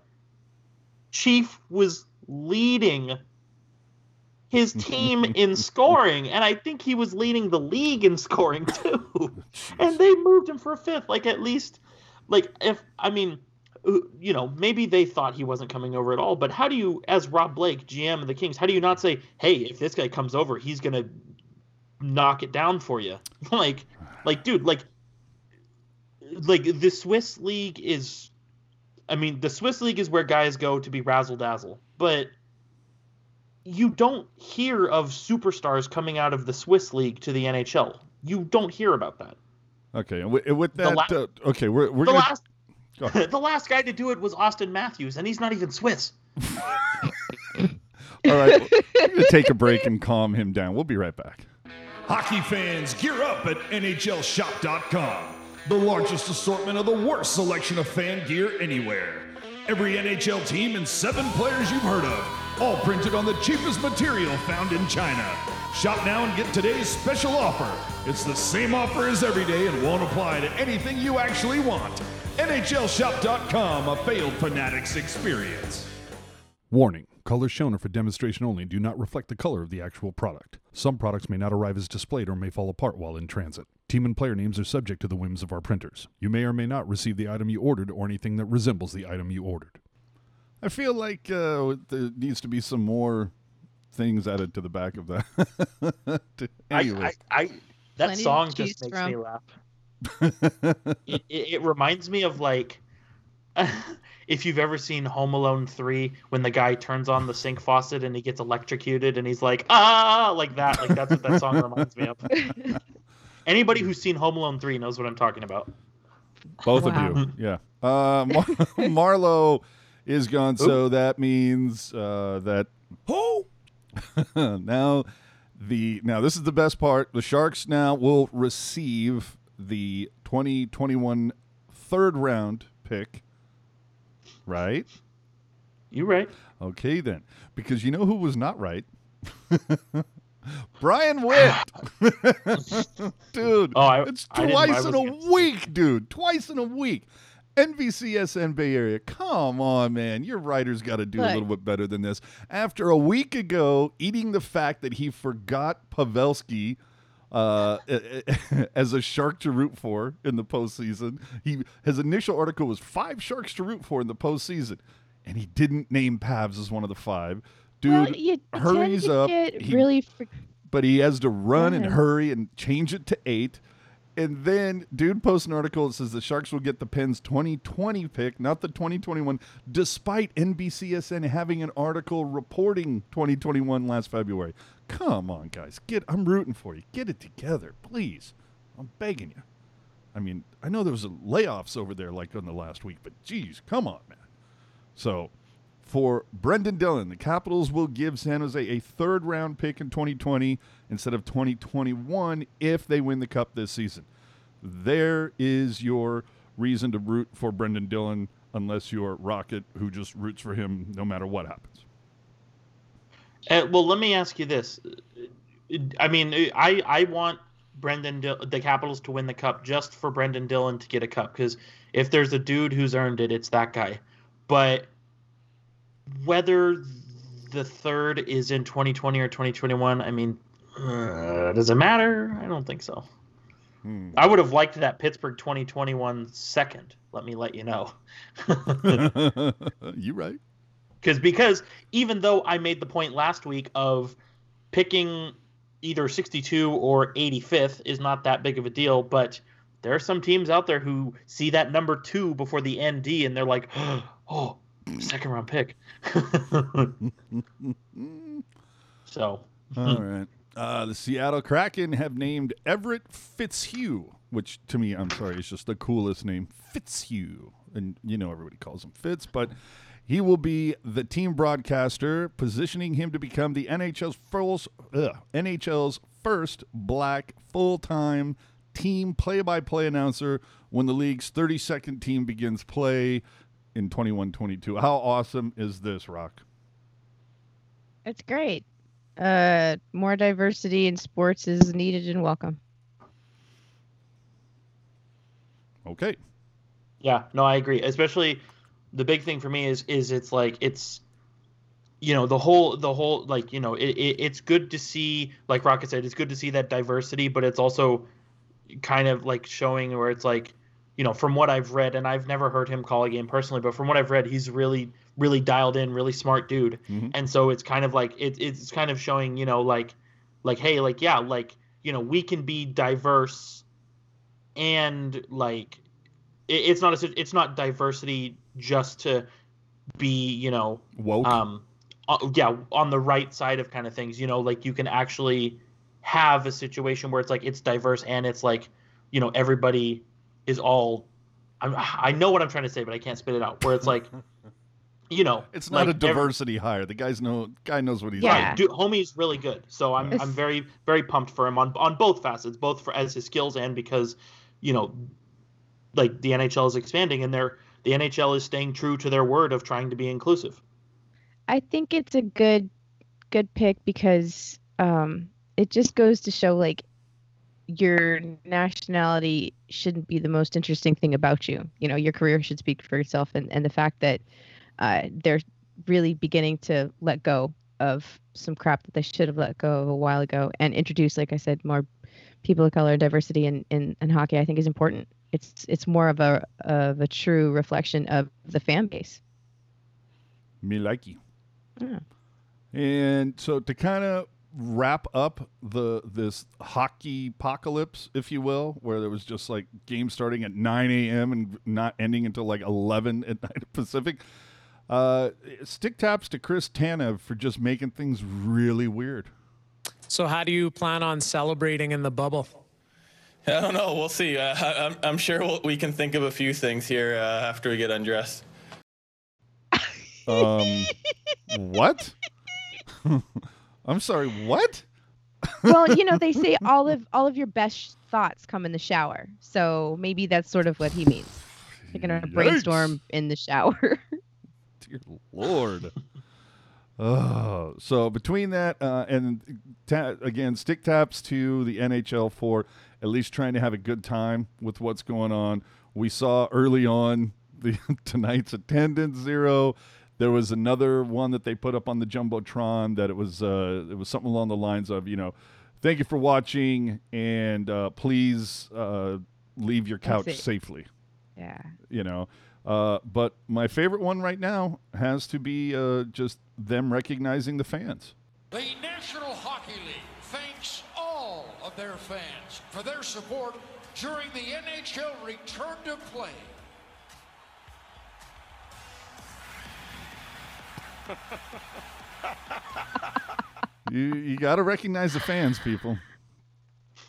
Chief was leading his team in scoring, and I think he was leading the league in scoring too. and they moved him for a fifth. Like at least, like if I mean, uh, you know, maybe they thought he wasn't coming over at all. But how do you, as Rob Blake, GM of the Kings, how do you not say, hey, if this guy comes over, he's gonna knock it down for you? like, like, dude, like, like the Swiss league is. I mean, the Swiss league is where guys go to be razzle dazzle, but you don't hear of superstars coming out of the Swiss league to the NHL. You don't hear about that. Okay, and with, with that, la- uh, okay, we're we're the gonna last go the last guy to do it was Auston Matthews, and he's not even Swiss. all right. We're take a break and calm him down. We'll be right back. Hockey fans, gear up at NHLShop.com. The largest assortment of the worst selection of fan gear anywhere. Every NHL team and seven players you've heard of, all printed on the cheapest material found in China. Shop now and get today's special offer. It's the same offer as every day and won't apply to anything you actually want. NHLShop.com, a failed Fanatics experience. Warning colors shown are for demonstration only and do not reflect the color of the actual product. Some products may not arrive as displayed or may fall apart while in transit. Team and player names are subject to the whims of our printers. You may or may not receive the item you ordered or anything that resembles the item you ordered. I feel like uh, there needs to be some more things added to the back of that. To- I, I, I that Plenty song just makes from. me laugh. it, it, it reminds me of like if you've ever seen Home Alone 3 when the guy turns on the sink faucet and he gets electrocuted and he's like ah like that like that's what that song reminds me of. Anybody who's seen Home Alone 3 knows what I'm talking about. Both Wow. of you, yeah. Uh, Mar- Marleau is gone, so that means uh, that Who? now the now this is the best part. The Sharks now will receive the 2021 third round pick. Right? you're right? Okay then. Because you know who was not right? Brian Witt. dude. Oh, I- it's I I twice in a gonna week, dude. Twice in a week. NBCSN Bay Area. Come on, man. Your writer's got to do a little bit better than this. After a week ago, eating the fact that he forgot Pavelski uh, as a shark to root for in the postseason. He his initial article was five sharks to root for in the postseason, and he didn't name Pavs as one of the five. Dude, well, hurries up. Get He- really fr- but he has to run and hurry and change it to eight. And then, dude posts an article that says the Sharks will get the Pens 2020 pick, not the 2021, despite NBCSN having an article reporting 2021 last February. Come on, guys. Get I'm rooting for you. Get it together, please. I'm begging you. I mean, I know there was a layoffs over there like on the last week, but geez, come on, man. So, for Brendan Dillon, the Capitals will give San Jose a third round pick in 2020 instead of 2021 if they win the Cup this season. There is your reason to root for Brendan Dillon, unless you're Rocket, who just roots for him no matter what happens. Uh, well, let me ask you this. I mean, I I want Brendan the Capitals to win the cup just for Brendan Dillon to get a cup because if there's a dude who's earned it, it's that guy. But whether the third is in 2020 or 2021, I mean, uh, does it matter? I don't think so. Hmm. I would have liked that Pittsburgh 2021 second. Let me let you know. you right. because because even though I made the point last week of picking either 62 or 85th is not that big of a deal, but there are some teams out there who see that number two before the ND and they're like, oh, second round pick. so All right. Uh, the Seattle Kraken have named Everett Fitzhugh, which to me, I'm sorry, is just the coolest name, Fitzhugh. And you know everybody calls him Fitz, but he will be the team broadcaster, positioning him to become the NHL's first, ugh, NHL's first black full-time team play-by-play announcer when the league's 32nd team begins play in 21-22. How awesome is this, Rock? It's great. Uh, more diversity in sports is needed and welcome. Okay. Yeah, no, I agree. Especially the big thing for me is is it's like it's you know the whole the whole like you know it, it it's good to see like Rocket said it's good to see that diversity, but it's also kind of like showing where it's like you know from what I've read and I've never heard him call a game personally, but from what I've read, he's really really dialed in, really smart dude, Mhm. and so it's kind of like it, it's kind of showing you know like like hey like yeah like you know we can be diverse and like it, it's not a, it's not diversity just to be you know Woke. um uh, yeah on the right side of kind of things you know like you can actually have a situation where it's like it's diverse and it's like you know everybody is all I'm, i know what i'm trying to say but i can't spit it out where it's like you know It's not like a every- diversity hire. The guy's no guy knows what he's Yeah. doing. Right, dude, homie's really good. So I'm I'm very very pumped for him on on both facets, both for as his skills and because, you know, like the NHL is expanding and they're the NHL is staying true to their word of trying to be inclusive. I think it's a good good pick because um, it just goes to show like your nationality shouldn't be the most interesting thing about you. You know, your career should speak for itself, and and the fact that uh, they're really beginning to let go of some crap that they should have let go of a while ago and introduce, like I said, more people of color diversity in, in, in hockey, I think is important. It's it's more of a of a true reflection of the fan base. Me likey. Yeah. And so to kind of wrap up the this hockey apocalypse, if you will, where there was just like games starting at 9 a.m. and not ending until like 11 at night Pacific. Uh, stick taps to Chris Tanev for just making things really weird. So, how do you plan on celebrating in the bubble? I don't know. We'll see. Uh, I, I'm, I'm sure we'll, we can think of a few things here uh, after we get undressed. Um, what? I'm sorry. What? well, you know, they say all of all of your best thoughts come in the shower. So maybe that's sort of what he means. You're gonna Yikes. brainstorm in the shower. Dear Lord. Oh, so between that uh, and ta- again, stick taps to the NHL for at least trying to have a good time with what's going on. We saw early on the tonight's attendance zero. There was another one that they put up on the jumbotron that it was uh, it was something along the lines of you know, thank you for watching and uh, please uh, leave your couch safely yeah. you know. Uh, but my favorite one right now has to be uh, just them recognizing the fans. The National Hockey League thanks all of their fans for their support during the NHL return to play. You you got to recognize the fans, people.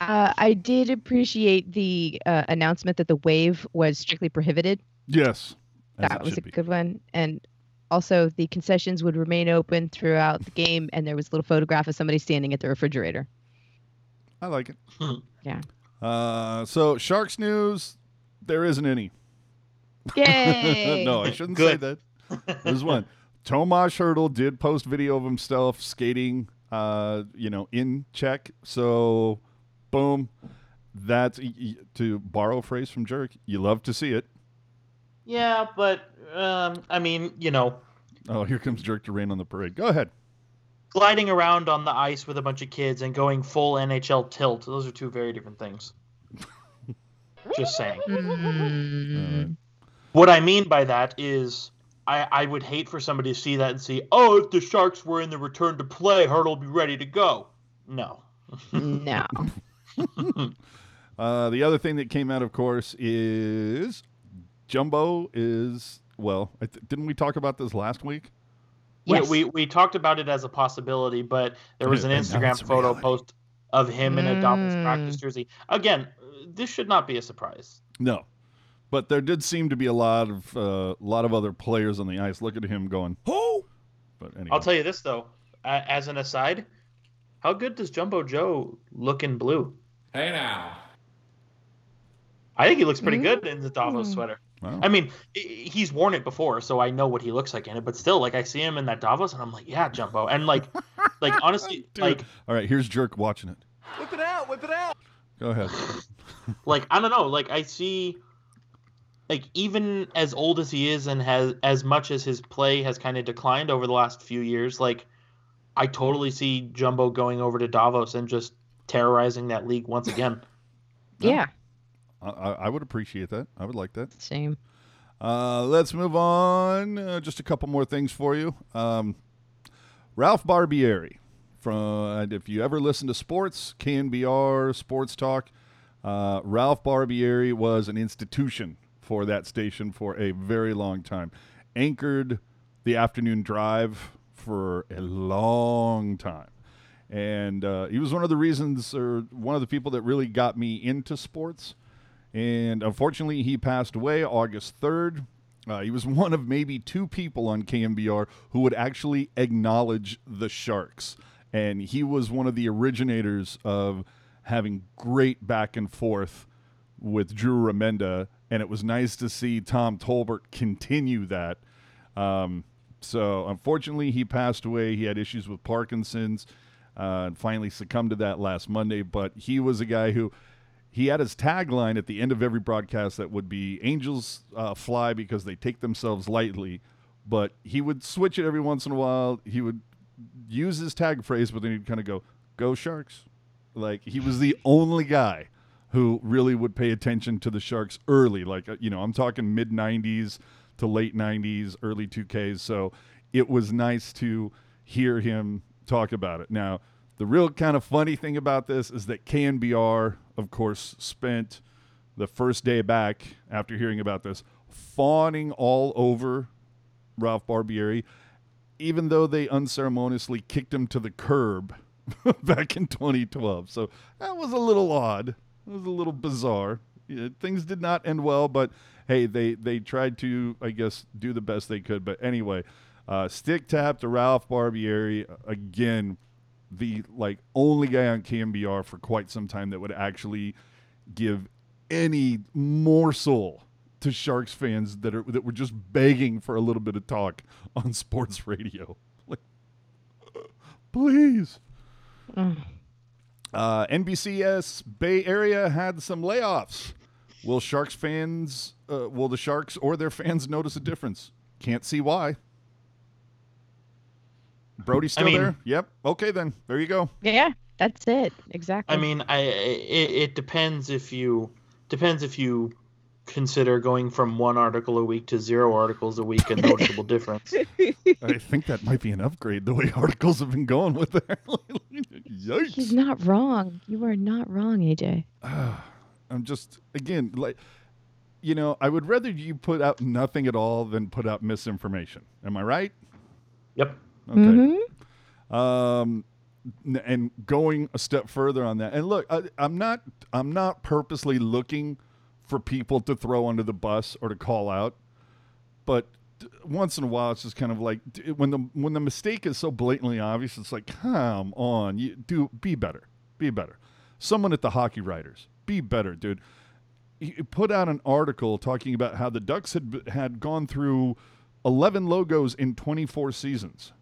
Uh, I did appreciate the uh, announcement that the wave was strictly prohibited. Yes, that was a be. good one. And also, the concessions would remain open throughout the game, and there was a little photograph of somebody standing at the refrigerator. I like it. Yeah. Uh, so Sharks news, there isn't any. Yay! no, I shouldn't Good. say that. There's one. Tomasz Hertl did post video of himself skating, uh, you know, in Czech. So, boom. That's y- y- to borrow a phrase from Jerk. You love to see it. Yeah, but um, I mean, you know, Oh, here comes Jerk to rain on the parade. Go ahead. gliding around on the ice with a bunch of kids and going full NHL tilt, those are two very different things. Just saying. Mm, What I mean by that is I, I would hate for somebody to see that and see, oh, if the Sharks were in the return to play, Hertl will be ready to go. No. no. Uh, the other thing that came out, of course, is Jumbo is well. I th- didn't we talk about this last week? Yes. We, we we talked about it as a possibility, but there was an And Instagram photo reality. post of him in a Dolphins Mm. practice jersey. Again, uh, this should not be a surprise. No, but there did seem to be a lot of a lot of other players on the ice. Look at him going. Who? But anyway, I'll tell you this though, a- as an aside, how good does Jumbo Joe look in blue? Hey now. I think he looks pretty good in the Davos Mm. sweater. Wow. I mean, he's worn it before, so I know what he looks like in it. But still, like I see him in that Davos, and I'm like, yeah, Jumbo. And like, like honestly, Dude. like, All right, here's Jerk watching it. Whip it out, whip it out. Go ahead. like I don't know, like I see, like even as old as he is, and has as much as his play has kind of declined over the last few years, like I totally see Jumbo going over to Davos and just terrorizing that league once again. Yeah. I, I I would appreciate that. I would like that. Same. Uh, let's move on. Uh, just a couple more things for you. Um, Ralph Barbieri. From and if you ever listen to sports, KNBR, Sports Talk, uh, Ralph Barbieri was an institution for that station for a very long time. Anchored the afternoon drive for a long time. And uh, he was one of the reasons, or one of the people that really got me into sports. And unfortunately, he passed away August 3rd. Uh, he was one of maybe two people on KNBR who would actually acknowledge the Sharks. And he was one of the originators of having great back and forth with Drew Remenda and it was nice to see Tom Tolbert continue that. Um, so unfortunately, he passed away. He had issues with Parkinson's, uh, and finally succumbed to that last Monday. But he was a guy who he had his tagline at the end of every broadcast that would be "Angels uh, fly because they take themselves lightly." But he would switch it every once in a while. He would use his tag phrase, but then he'd kind of go, "Go Sharks!" Like he was the only guy who really would pay attention to the Sharks early. Like uh, you know, I'm talking mid '90s to late 90s, early 2Ks. So it was nice to hear him talk about it. Now, the real kind of funny thing about this is that KNBR, of course, spent the first day back after hearing about this fawning all over Ralph Barbieri, even though they unceremoniously kicked him to the curb back in 2012. So that was a little odd. It was a little bizarre. Yeah, things did not end well, but hey, they they tried to, I guess, do the best they could. But anyway, uh, stick tap to Ralph Barbieri again, the like only guy on KNBR for quite some time that would actually give any morsel to Sharks fans that are that were just begging for a little bit of talk on sports radio. Like, please. Mm. Uh, NBCS Bay Area had some layoffs. Will Sharks fans, uh, will the Sharks or their fans notice a difference? Can't see why. Brodie still mean- there? Yep. Okay, then. There you go. Yeah, that's it. Exactly. I mean, I it, it depends if you depends if you consider going from one article a week to zero articles a week a noticeable difference. I think that might be an upgrade the way articles have been going with that. He's Yikes. not wrong. You are not wrong, AJ. I'm just, again, like, you know, I would rather you put out nothing at all than put out misinformation. Am I right? Yep. Okay. Mhm. um and going a step further on that and look I, i'm not i'm not purposely looking for people to throw under the bus or to call out but d- once in a while it's just kind of like when the when the mistake is so blatantly obvious it's like come on you do be better be better someone at the hockey writers be better dude he put out an article talking about how the ducks had had gone through 11 logos in 24 seasons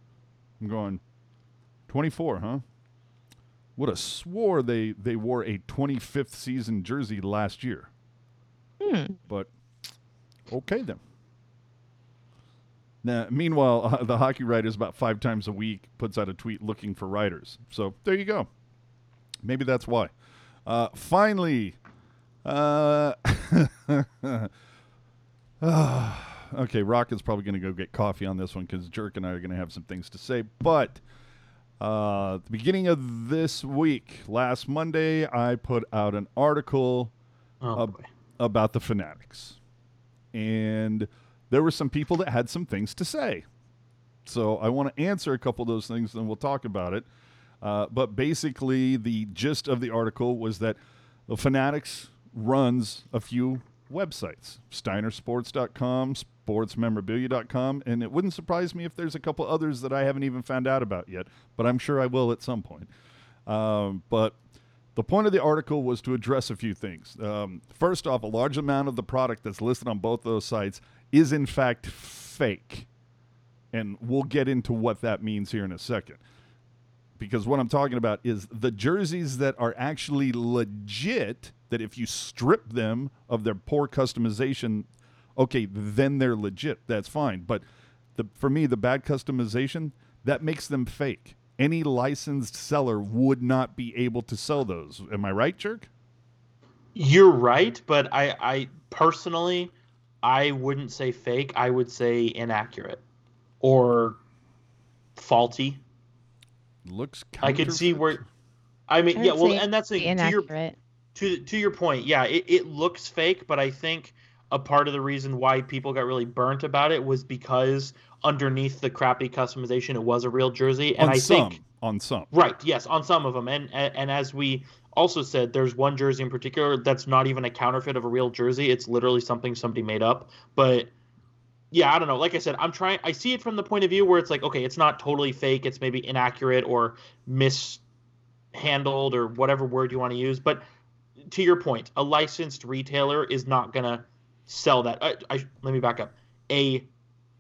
i'm going 24, huh? Would have swore they they wore a 25th season jersey last year. Hmm. But okay then. Now, meanwhile, uh, the hockey writers about five times a week puts out a tweet looking for writers. So there you go. Maybe that's why. Uh, finally, uh, okay, Rocket's probably going to go get coffee on this one because Jerk and I are going to have some things to say. But uh, the beginning of this week, last Monday, I put out an article Oh, ab- about the Fanatics. And there were some people that had some things to say. So I want to answer a couple of those things, and we'll talk about it. Uh, but basically, the gist of the article was that Fanatics runs a few websites steinersports.com, sportsmemorabilia.com, and it wouldn't surprise me if there's a couple others that I haven't even found out about yet, but I'm sure I will at some point. Um, but the point of the article was to address a few things. Um, first off, a large amount of the product that's listed on both those sites is in fact fake. And we'll get into what that means here in a second. Because what I'm talking about is the jerseys that are actually legit, that if you strip them of their poor customization, okay, then they're legit. That's fine. But the, for me, the bad customization, that makes them fake. Any licensed seller would not be able to sell those. Am I right, Jerk? You're right, but I, I personally, I wouldn't say fake. I would say inaccurate or faulty. Looks I could see where. I mean, I yeah. Well, and that's the, to your inaccurate. to to your point. Yeah, it, it looks fake, but I think a part of the reason why people got really burnt about it was because underneath the crappy customization, it was a real jersey, and on I some, think on some. Right. Yes, on some of them, and, and and as we also said, there's one jersey in particular that's not even a counterfeit of a real jersey. It's literally something somebody made up. But yeah, I don't know. Like I said, I'm trying. I see it from the point of view where it's like, okay, it's not totally fake. It's maybe inaccurate or mishandled or whatever word you want to use. But to your point, a licensed retailer is not gonna sell that. I, I, let me back up. A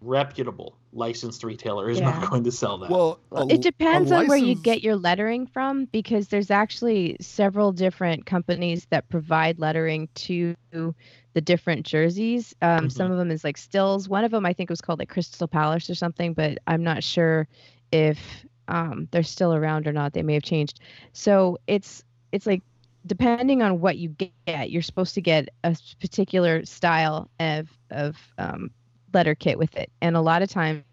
reputable licensed retailer is Yeah. not going to sell that. Well, Well, a- it depends a on where you get your lettering from because there's actually several different companies that provide lettering to the different jerseys. Um, Some of them is like Stahls. One of them I think was called like Crystal Palace or something, but I'm not sure if um, they're still around or not. They may have changed. So it's it's like depending on what you get, you're supposed to get a particular style of of um, letter kit with it, and a lot of times.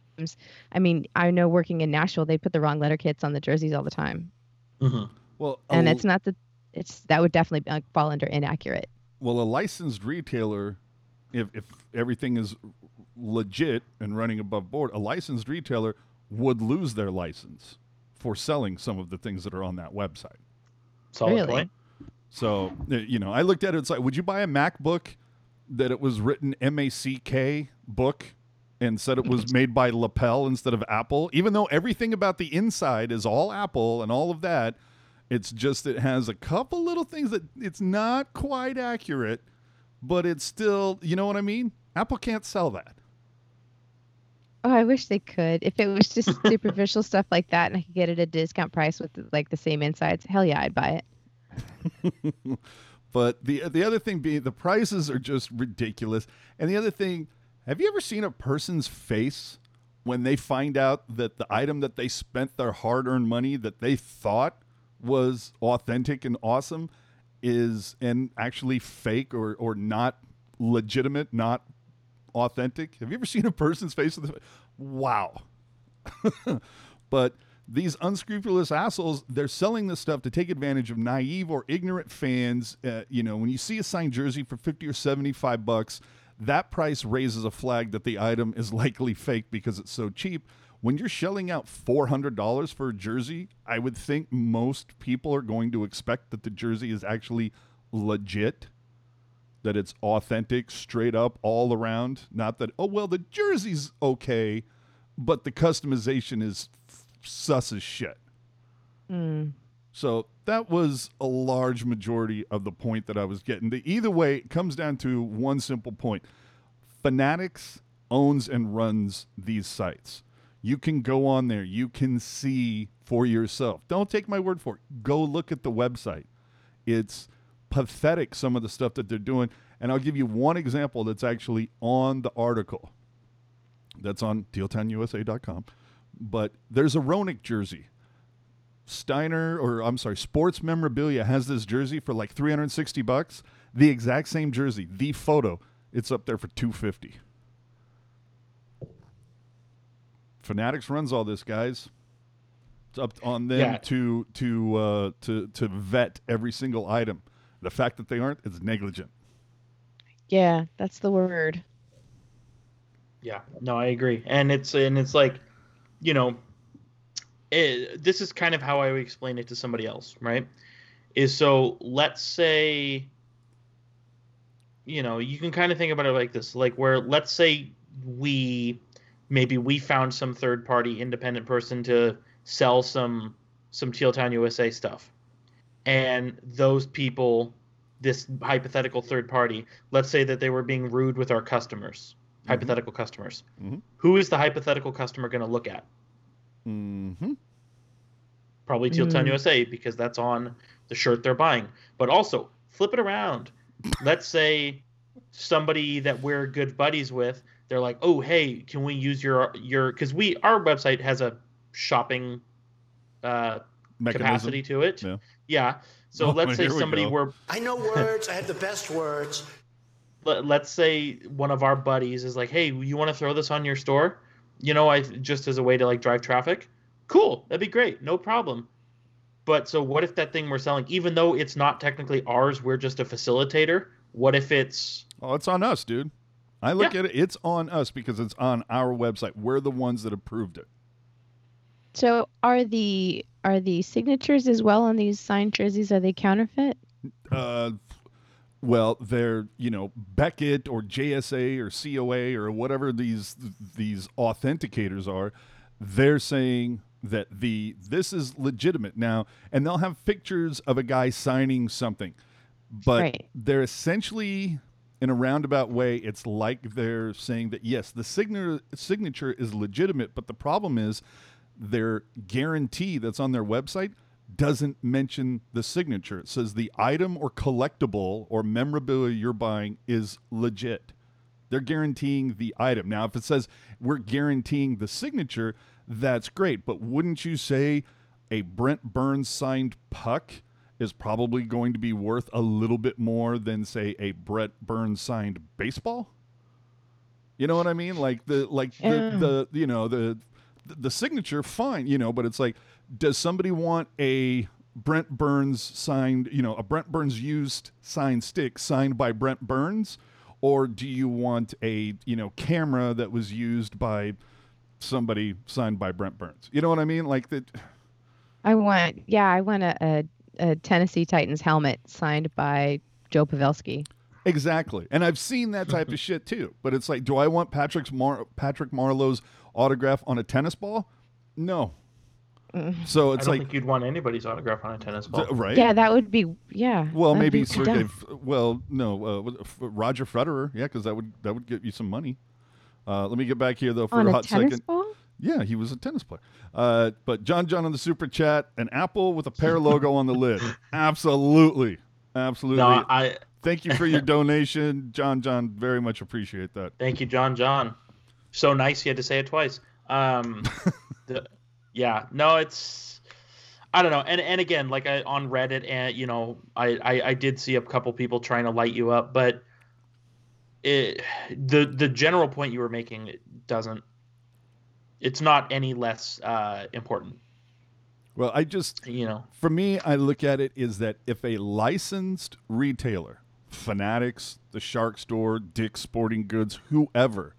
I mean, I know working in Nashville, they put the wrong letter kits on the jerseys all the time, Mhm. well, and a- it's not the it's that would definitely uh, fall under inaccurate. Well, a licensed retailer, if, if everything is legit and running above board, a licensed retailer would lose their license for selling some of the things that are on that website. Solid Really? point. So, uh, you know, I looked at it, it's like, would you buy a MacBook that it was written M A C K book and said it was made by Lapel instead of Apple? Even though everything about the inside is all Apple and all of that, it's just it has a couple little things that it's not quite accurate, but it's still, you know what I mean? Apple can't sell that. Oh, I wish they could. If it was just superficial stuff like that, and I could get it at a discount price with like the same insides, hell yeah, I'd buy it. But the the other thing being the prices are just ridiculous. And the other thing, have you ever seen a person's face when they find out that the item that they spent their hard-earned money that they thought was authentic and awesome is and actually fake or or not legitimate, not authentic? Have you ever seen a person's face wow. but these unscrupulous assholes, they're selling this stuff to take advantage of naive or ignorant fans. Uh, you know, when you see a signed jersey for 50 or 75 bucks, that price raises a flag that the item is likely fake because it's so cheap. When you're shelling out $400 for a jersey, I would think most people are going to expect that the jersey is actually legit, that it's authentic, straight up, all around. Not that, oh, well, the jersey's okay, but the customization is sus as shit. Mm. So that was a large majority of the point that I was getting. The, either way, it comes down to one simple point Fanatics owns and runs these sites. You can go on there, you can see for yourself. Don't take my word for it. Go look at the website. It's pathetic, some of the stuff that they're doing. And I'll give you one example that's actually on the article that's on tealtownusa.com. But there's a Roenick jersey. Steiner, or I'm sorry, Sports Memorabilia has this jersey for like 360 bucks. The exact same jersey, the photo, it's up there for 250. Fanatics runs all this, guys. It's up on them Yeah. to to uh, to to vet every single item. The fact that they aren't is negligent. Yeah, that's the word. Yeah, no, I agree, and it's and it's like, you know, it, this is kind of how I would explain it to somebody else, right? Is so let's say, you know, you can kind of think about it like this, like where let's say we maybe we found some third party independent person to sell some some Teal Town USA stuff, and those people, this hypothetical third party, let's say that they were being rude with our customers hypothetical customers. Mhm. Who is the hypothetical customer going to look at? Mm-hmm. Probably Teal Town Mm. USA because that's on the shirt they're buying. But also, flip it around. Let's say somebody that we're good buddies with, they're like, "Oh, hey, can we use your your cuz we our website has a shopping uh Mechanism. capacity to it." Yeah. Yeah. So Oh, let's say somebody go. we're I know words. I have the best words. Let, let's say one of our buddies is like, "Hey, you want to throw this on your store?" You know, I just as a way to like drive traffic. Cool, that'd be great, no problem. But so what if that thing we're selling, even though it's not technically ours, we're just a facilitator? What if it's Oh, it's on us, dude. I look Yeah. at it, it's on us because it's on our website. We're the ones that approved it. So are the are the signatures as well on these signed jerseys? Are they counterfeit? Uh, well, they're you know Beckett or JSA or COA or whatever these these authenticators are. They're saying that the this is legitimate now, and they'll have pictures of a guy signing something, but Right. they're essentially in a roundabout way, it's like they're saying that yes, the signature signature is legitimate, but the problem is their guarantee that's on their website doesn't mention the signature. It says the item or collectible or memorabilia you're buying is legit. They're guaranteeing the item. Now, if it says we're guaranteeing the signature, that's great. But wouldn't you say a Brent Burns signed puck is probably going to be worth a little bit more than, say, a Brett Burns signed baseball? You know what I mean? Like the like Yeah. the, the you know the the signature, fine, you know, but it's like, does somebody want a Brent Burns signed, you know, a Brent Burns used signed stick signed by Brent Burns? Or do you want a, you know, camera that was used by somebody signed by Brent Burns? You know what I mean? Like that. I want, yeah, I want a, a, a Tennessee Titans helmet signed by Joe Pavelski. Exactly. And I've seen that type of shit too. But it's like, do I want Patrick's Mar- Patrick Marleau's autograph on a tennis ball? No. So I it's don't like, think you'd want anybody's autograph on a tennis ball. th- right? Yeah, that would be, yeah. Well, maybe be Sergey. F- Well, no, uh, F- Roger Federer. Yeah, because that would that would get you some money. Uh, let me get back here though for On a a hot tennis second. ball? Yeah, he was a tennis player. Uh, but John John on the super chat, an apple with a pear logo on the lid. Absolutely, absolutely. No, I Thank you for your donation, John John. Very much appreciate that. Thank you, John. John, so nice. You had to say it twice. Um, the, yeah, no, it's I don't know. And and again, like I, on Reddit, and you know, I, I I did see a couple people trying to light you up, but it the the general point you were making it doesn't. It's not any less uh, important. Well, I just You know, for me, I look at it is that if a licensed retailer, Fanatics, the Shark Store, Dick's Sporting Goods, whoever,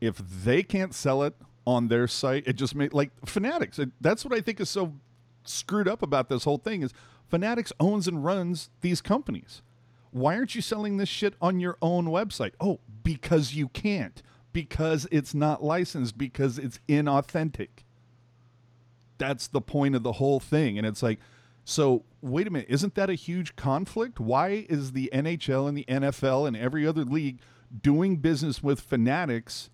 if they can't sell it on their site, it just made like Fanatics. It, that's what I think is so screwed up about this whole thing is Fanatics owns and runs these companies. Why aren't you selling this shit on your own website? Oh, because you can't. Because it's not licensed. Because it's inauthentic that's the point of the whole thing. And it's like, so wait a minute, isn't that a huge conflict? Why is the NHL and the NFL and every other league doing business with fanatics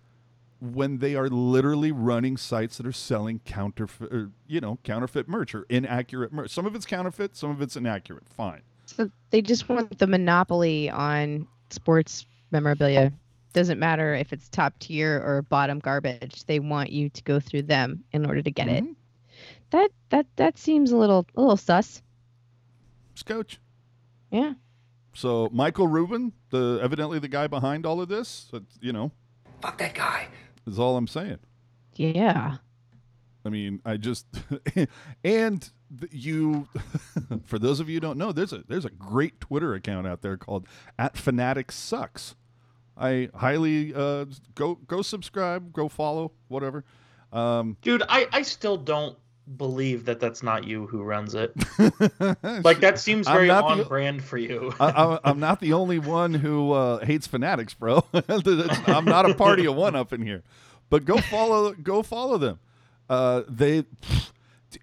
when they are literally running sites that are selling counterfeit, or, you know, counterfeit merch or inaccurate merch? Some of it's counterfeit, some of it's inaccurate. Fine. So they just want the monopoly on sports memorabilia. Doesn't matter if it's top tier or bottom garbage. They want you to go through them in order to get it. Mhm. That that that seems a little a little sus. Scotch. Yeah. So Michael Rubin, the evidently the guy behind all of this, you know, Fuck that guy. Is all I'm saying. Yeah. I mean, I just and you for those of you who don't know, there's a there's a great Twitter account out there called at Fanatics Sucks. I highly uh, go go subscribe, go follow, whatever. Um, dude, I I still don't believe that that's not you who runs it. Like that seems very on the- brand for you. I, I'm not the only one who uh, hates fanatics, bro. I'm not a party of one up in here, but go follow, go follow them. Uh, they,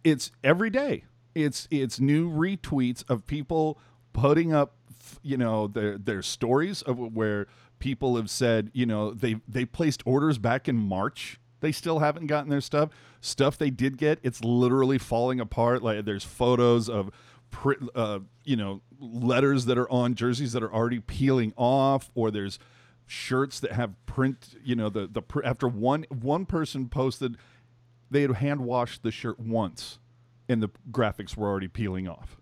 it's every day. It's it's new retweets of people putting up, you know, their their stories of where people have said, you know, they they placed orders back in March. They still haven't gotten their stuff. Stuff they did get, it's literally falling apart. Like there's photos of uh, you know letters that are on jerseys that are already peeling off or there's shirts that have print you know the the after one one person posted they had hand washed the shirt once and the graphics were already peeling off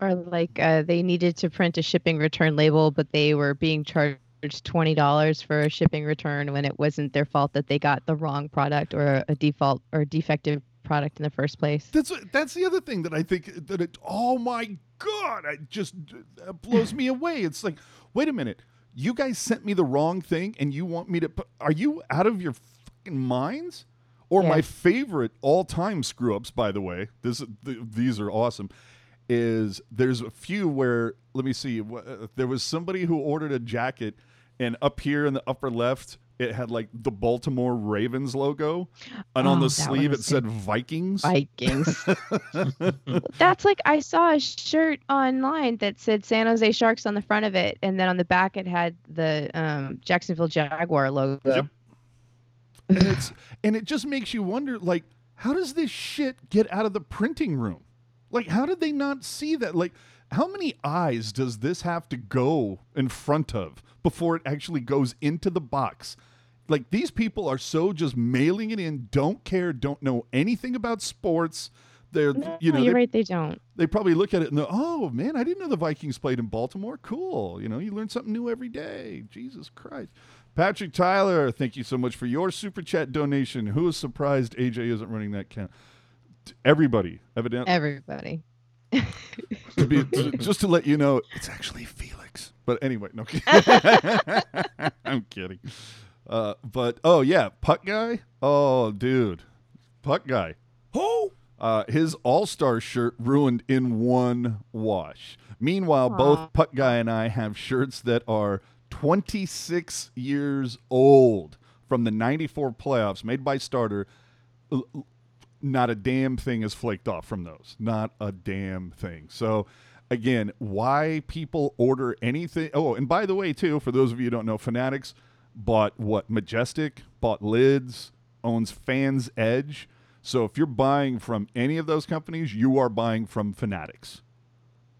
Or like uh, they needed to print a shipping return label, but they were being charged twenty dollars for a shipping return when it wasn't their fault that they got the wrong product or a default or defective product in the first place. that's that's the other thing that i think that it oh my god it just uh, blows me away. It's like wait a minute. You guys sent me the wrong thing and you want me to are you out of your fucking minds? Or my favorite all-time screw ups by the way this th- these are awesome is there's a few where let me see uh, there was somebody who ordered a jacket and up here in the upper left it had like the Baltimore Ravens logo, and on Oh, the sleeve it said. Vikings. Vikings. That's like I saw a shirt online that said San Jose Sharks on the front of it, and then on the back it had the um, Jacksonville Jaguar logo. Yep. and it's and it just makes you wonder like how does this shit get out of the printing room like how did they not see that like how many eyes does this have to go in front of before it actually goes into the box like these people are so just mailing it in don't care don't know anything about sports they're No, you know you're they, right. They don't. they probably look at it and go, oh man, I didn't know the Vikings played in Baltimore. Cool. You know, you learn something new every day. Jesus Christ. Patrick Tyler, thank you so much for your super chat donation. Who is surprised AJ isn't running that count? Everybody, evidently. Everybody. to be, to- just to let you know, it's actually Felix. But anyway, no. I'm kidding. Uh, but oh yeah, puck guy. Oh dude, puck guy. Who? Uh, his All Star shirt ruined in one wash. Meanwhile, Aw. both Puck Guy and I have shirts that are 26 years old from the 94 playoffs made by Starter. L- l- Not a damn thing is flaked off from those. Not a damn thing. So, again, why people order anything. Oh, and by the way, too, for those of you who don't know, Fanatics bought what? Majestic, bought Lids, owns Fans Edge. So if you're buying from any of those companies, you are buying from Fanatics.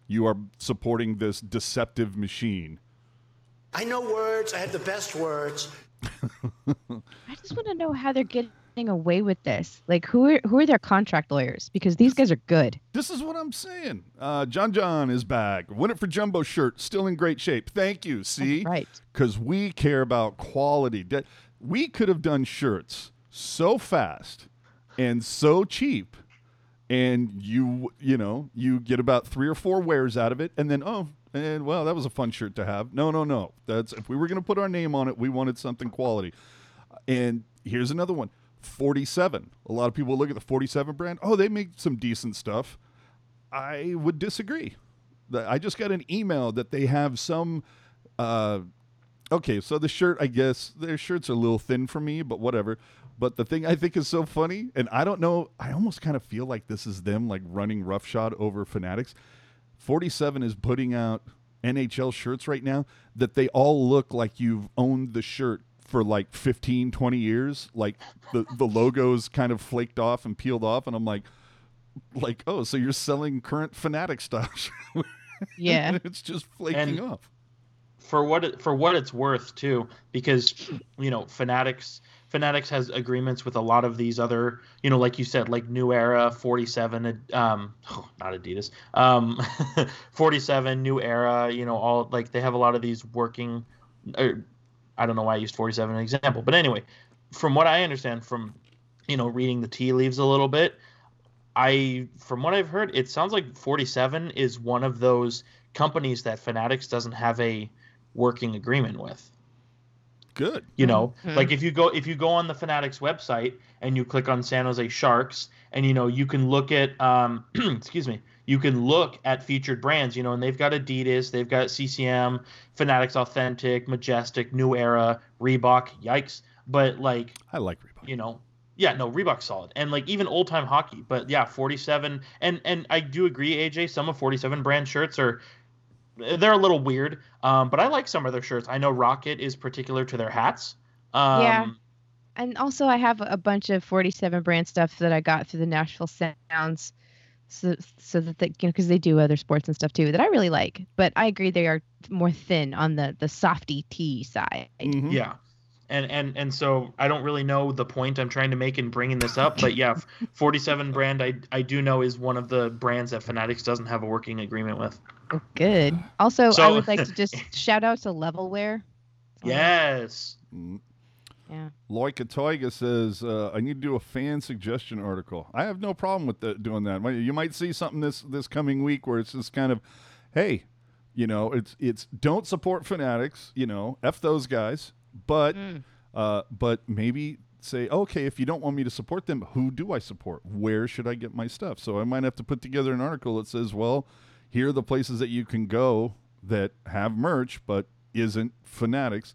You are supporting this deceptive machine. I know words. I have the best words. I just want to know how they're getting away with this. Like, who are who are their contract lawyers? Because these guys are good. This is what I'm saying. Uh, John John is back. Win it for Jumbo shirt, still in great shape. Thank you. See, right. Because we care about quality. We could have done shirts so fast and so cheap, and you you know you get about three or four wears out of it, and then oh. And well, that was a fun shirt to have. No, no, no. That's if we were going to put our name on it, we wanted something quality. And here's another one 47. A lot of people look at the 47 brand. Oh, they make some decent stuff. I would disagree. I just got an email that they have some. Uh, okay, so the shirt, I guess their shirts are a little thin for me, but whatever. But the thing I think is so funny, and I don't know, I almost kind of feel like this is them like running roughshod over Fanatics. 47 is putting out NHL shirts right now that they all look like you've owned the shirt for like 15, 20 years. Like the, the logo's kind of flaked off and peeled off. And I'm like, like, oh, so you're selling current Fanatic stuff. Yeah. it's just flaking And- off. for what it, for what it's worth too because you know fanatics fanatics has agreements with a lot of these other you know like you said like new era 47 um oh, not adidas um 47 new era you know all like they have a lot of these working or i don't know why i used 47 as an example but anyway from what i understand from you know reading the tea leaves a little bit i from what i've heard it sounds like 47 is one of those companies that fanatics doesn't have a working agreement with Good. you know Mhm. like if you go if you go on the fanatics website and you click on san jose sharks and you know you can look at um excuse me you can look at featured brands you know and they've got adidas they've got ccm fanatics authentic majestic new era reebok yikes but like I like Reebok. you know yeah no reebok's solid and like even old time hockey but yeah 47 and and i do agree aj some of 47 brand shirts are they're a little weird um but i like some of their shirts i know rocket is particular to their hats um Yeah. And also, I have a bunch of 47 brand stuff that I got through the Nashville Sounds, so so that they, you know, because they do other sports and stuff too that I really like. But I agree they are more thin on the the softy tea side. Mhm. yeah and and and so i don't really know the point i'm trying to make in bringing this up but yeah 47 brand i i do know is one of the brands that fanatics doesn't have a working agreement with Oh, good. Also, I would like to just shout out to Levelwear. yes Mm. Yeah. Loika Toiga says, uh, "I need to do a fan suggestion article. I have no problem with the, doing that. You might see something this this coming week where it's just kind of, hey, you know, it's it's don't support fanatics. You know, f those guys. But uh, but maybe say, okay, if you don't want me to support them, who do I support? Where should I get my stuff? So I might have to put together an article that says, well, here are the places that you can go that have merch but isn't fanatics.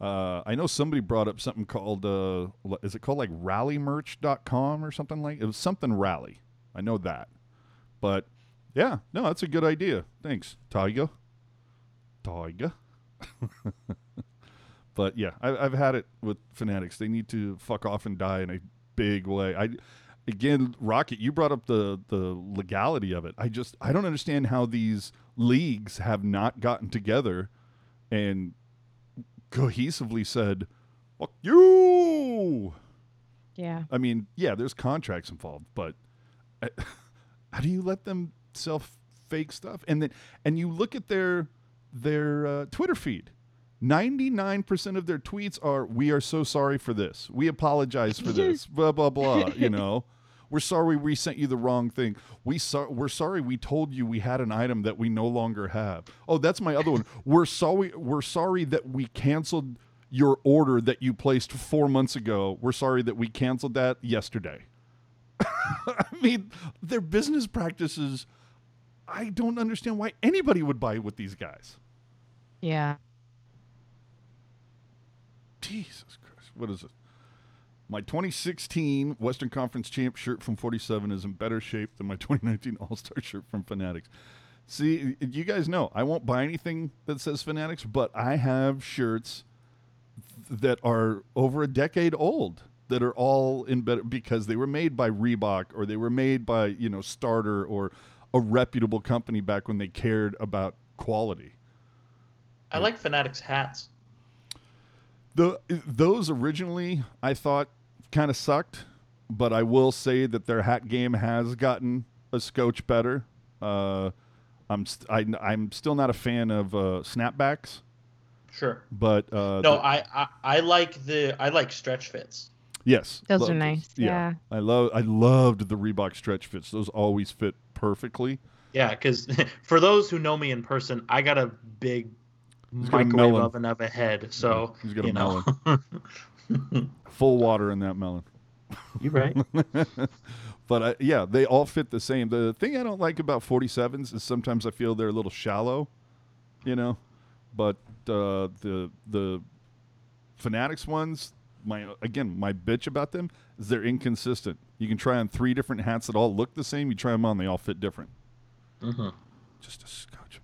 Uh, I know somebody brought up something called uh, is it called like rallymerch.com or something like it was something rally. I know that. But yeah, no, that's a good idea. Thanks, Tiger. Tiger. but yeah, I, I've had it with Fanatics. They need to fuck off and die in a big way. I again, Rocket, you brought up the the legality of it. I just I don't understand how these leagues have not gotten together and cohesively said, "Fuck you." Yeah. I mean, yeah, there's contracts involved, but uh, how do you let them sell fake stuff? And then and you look at their their uh, Twitter feed. 99% of their tweets are we are so sorry for this. We apologize for this. blah blah blah, you know. We're sorry we sent you the wrong thing. We so- we're sorry we told you we had an item that we no longer have. Oh, that's my other one. We're sorry we're sorry that we canceled your order that you placed 4 months ago. We're sorry that we canceled that yesterday. I mean, their business practices I don't understand why anybody would buy with these guys. Yeah. Jesus Christ. What is it? My 2016 Western Conference champ shirt from 47 is in better shape than my 2019 All Star shirt from Fanatics. See, you guys know I won't buy anything that says Fanatics, but I have shirts that are over a decade old that are all in better because they were made by Reebok or they were made by, you know, Starter or a reputable company back when they cared about quality. I like Fanatics hats. The those originally I thought kind of sucked, but I will say that their hat game has gotten a scotch better. Uh, I'm st- I, I'm still not a fan of uh, snapbacks, Sure. but uh, No, the- I, I I like the I like stretch fits. yes, Those love are nice, yeah. I love I loved the Reebok stretch fits. Those always fit perfectly. Yeah, because for those who know me in person, I got a big He's got a microwave melon. oven of a head. So He's got a you know. Full water in that melon. you right. but I, yeah, they all fit the same. The thing I don't like about 47s is sometimes I feel they're a little shallow, you know. But uh, the the Fanatics ones, my again, my bitch about them is they're inconsistent. You can try on three different hats that all look the same. You try them on, they all fit different. hmm Just a scotch.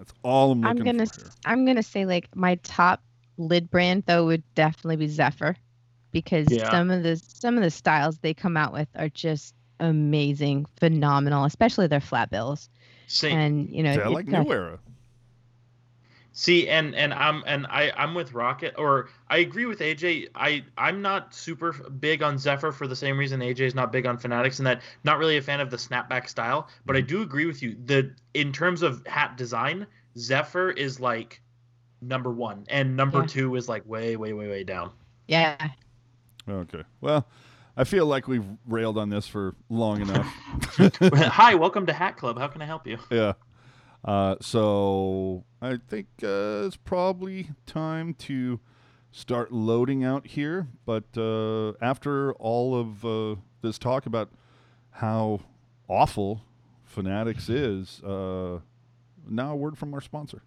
That's all I'm I'm gonna for. s- I'm gonna say like my top lid brand though would definitely be Zephyr, because Yeah. some of the some of the styles they come out with are just amazing, phenomenal, especially their flat bills. See, And you know, Yeah, I like New Era. See, and and I'm and I I'm with Rocket, or I agree with AJ. I I'm not super big on Zephyr for the same reason AJ is not big on Fanatics, and that not really a fan of the snapback style. But I mm-hmm. do agree with you. The in terms of hat design, Zephyr is like number one, and number Yeah. two is like way way way way down. Yeah. Okay. Well, I feel like we've railed on this for long enough. Hi, welcome to Hat Club. How can I help you? Yeah. Uh, so I think uh, it's probably time to start loading out here. But uh, after all of uh, this talk about how awful Fanatics is, uh, now a word from our sponsor.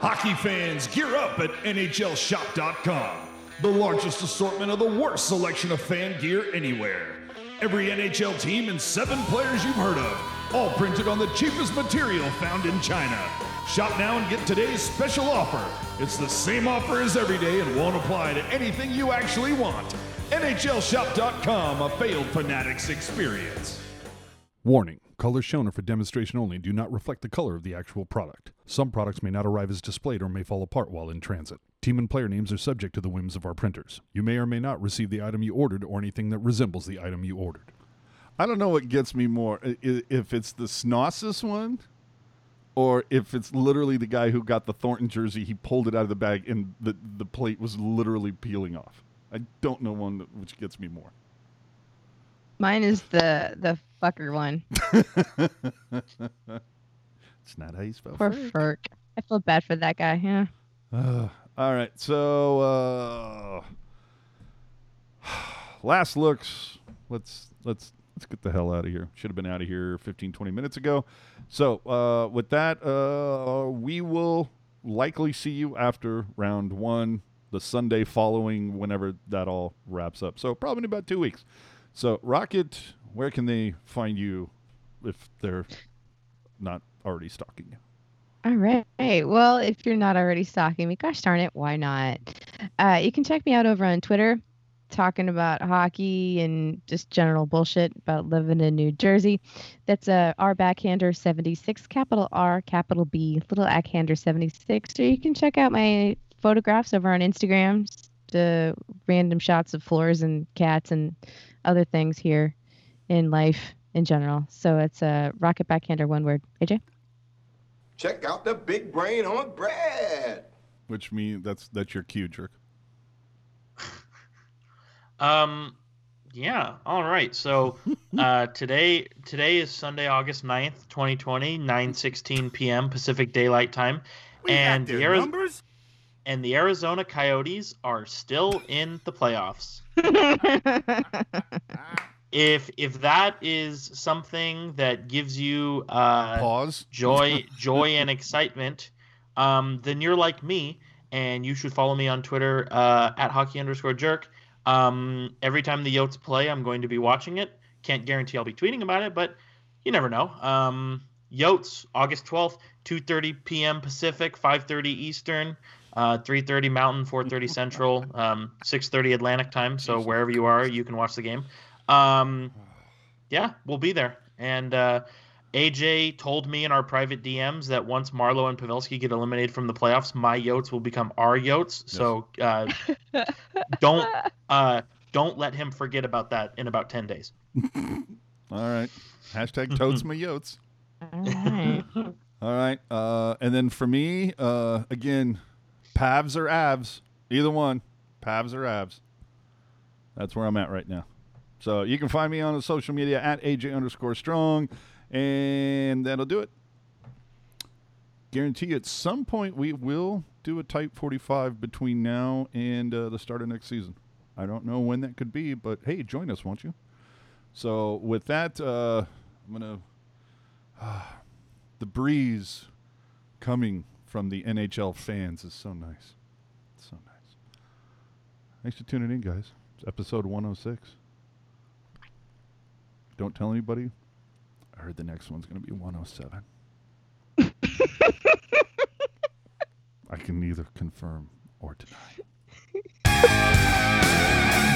Hockey fans, gear up at NHLShop.com. The largest assortment of the worst selection of fan gear anywhere. Every NHL team and seven players you've heard of, all printed on the cheapest material found in China. Shop now and get today's special offer. It's the same offer as every day and won't apply to anything you actually want. NHLShop.com, a failed Fanatics experience. Warning colors shown are for demonstration only do not reflect the color of the actual product. Some products may not arrive as displayed or may fall apart while in transit. Team and player names are subject to the whims of our printers. You may or may not receive the item you ordered or anything that resembles the item you ordered. I don't know what gets me more if it's the Snossus one or if it's literally the guy who got the Thornton jersey, he pulled it out of the bag and the, the plate was literally peeling off. I don't know one that- which gets me more. Mine is the the fucker one. It's not how you spell Poor. Ferk. I feel bad for that guy. Yeah. Uh, all right, so uh, last looks. Let's let's let's get the hell out of here. Should have been out of here 15, 20 minutes ago. So uh, with that, uh, we will likely see you after round one. the Sunday following whenever that all wraps up. So probably in about two weeks. So Rocket, where can they find you if they're not already stalking you? All right. Well, if you're not already stalking me, gosh darn it, why not? Uh, you can check me out over on Twitter, talking about hockey and just general bullshit about living in New Jersey. That's uh, R Backhander 76, capital R, capital B, little Ackhander 76. Or you can check out my photographs over on Instagram, the random shots of floors and cats and other things here in life in general. So it's a uh, Rocket Backhander, one word. AJ? Check out the big brain on Brad. Which means that's that's your cue, jerk. Um, yeah. All right. So uh, today today is Sunday, August 9th, 2020, 9:16 p.m. Pacific Daylight Time, We and the Ari- numbers. and the Arizona Coyotes are still in the playoffs. If if that is something that gives you uh, Pause. joy joy and excitement um, then you're like me and you should follow me on twitter uh, at hockey underscore jerk um, every time the yotes play i'm going to be watching it. Can't guarantee i'll be tweeting about it but you never know. Um, yotes august 12th 2.30 p.m pacific 5.30 eastern uh, 3.30 mountain 4.30 central um, 6.30 atlantic time. So wherever you are you can watch the game. Um, yeah we'll be there. And uh, AJ told me in our private DMs that once Marleau and Pavelski get eliminated from the playoffs, my Yotes will become our Yotes. So uh, don't uh, don't let him forget about that in about ten days. All right. Hashtag toads my yotes. All right. All right. Uh, and then for me, uh, again, Pavs or Avs, either one, Pavs or Avs. That's where I'm at right now. So you can find me on the social media at AJ underscore strong, and that'll do it. Guarantee at some point we will do a Type 45 between now and uh, the start of next season. I don't know when that could be, but hey, join us, won't you? So with that, uh, I'm going to the breeze coming from the NHL fans is so nice. So nice. Thanks for tuning in, guys. It's episode 106. Don't tell anybody. I heard the next one's going to be 107. I can neither confirm or deny.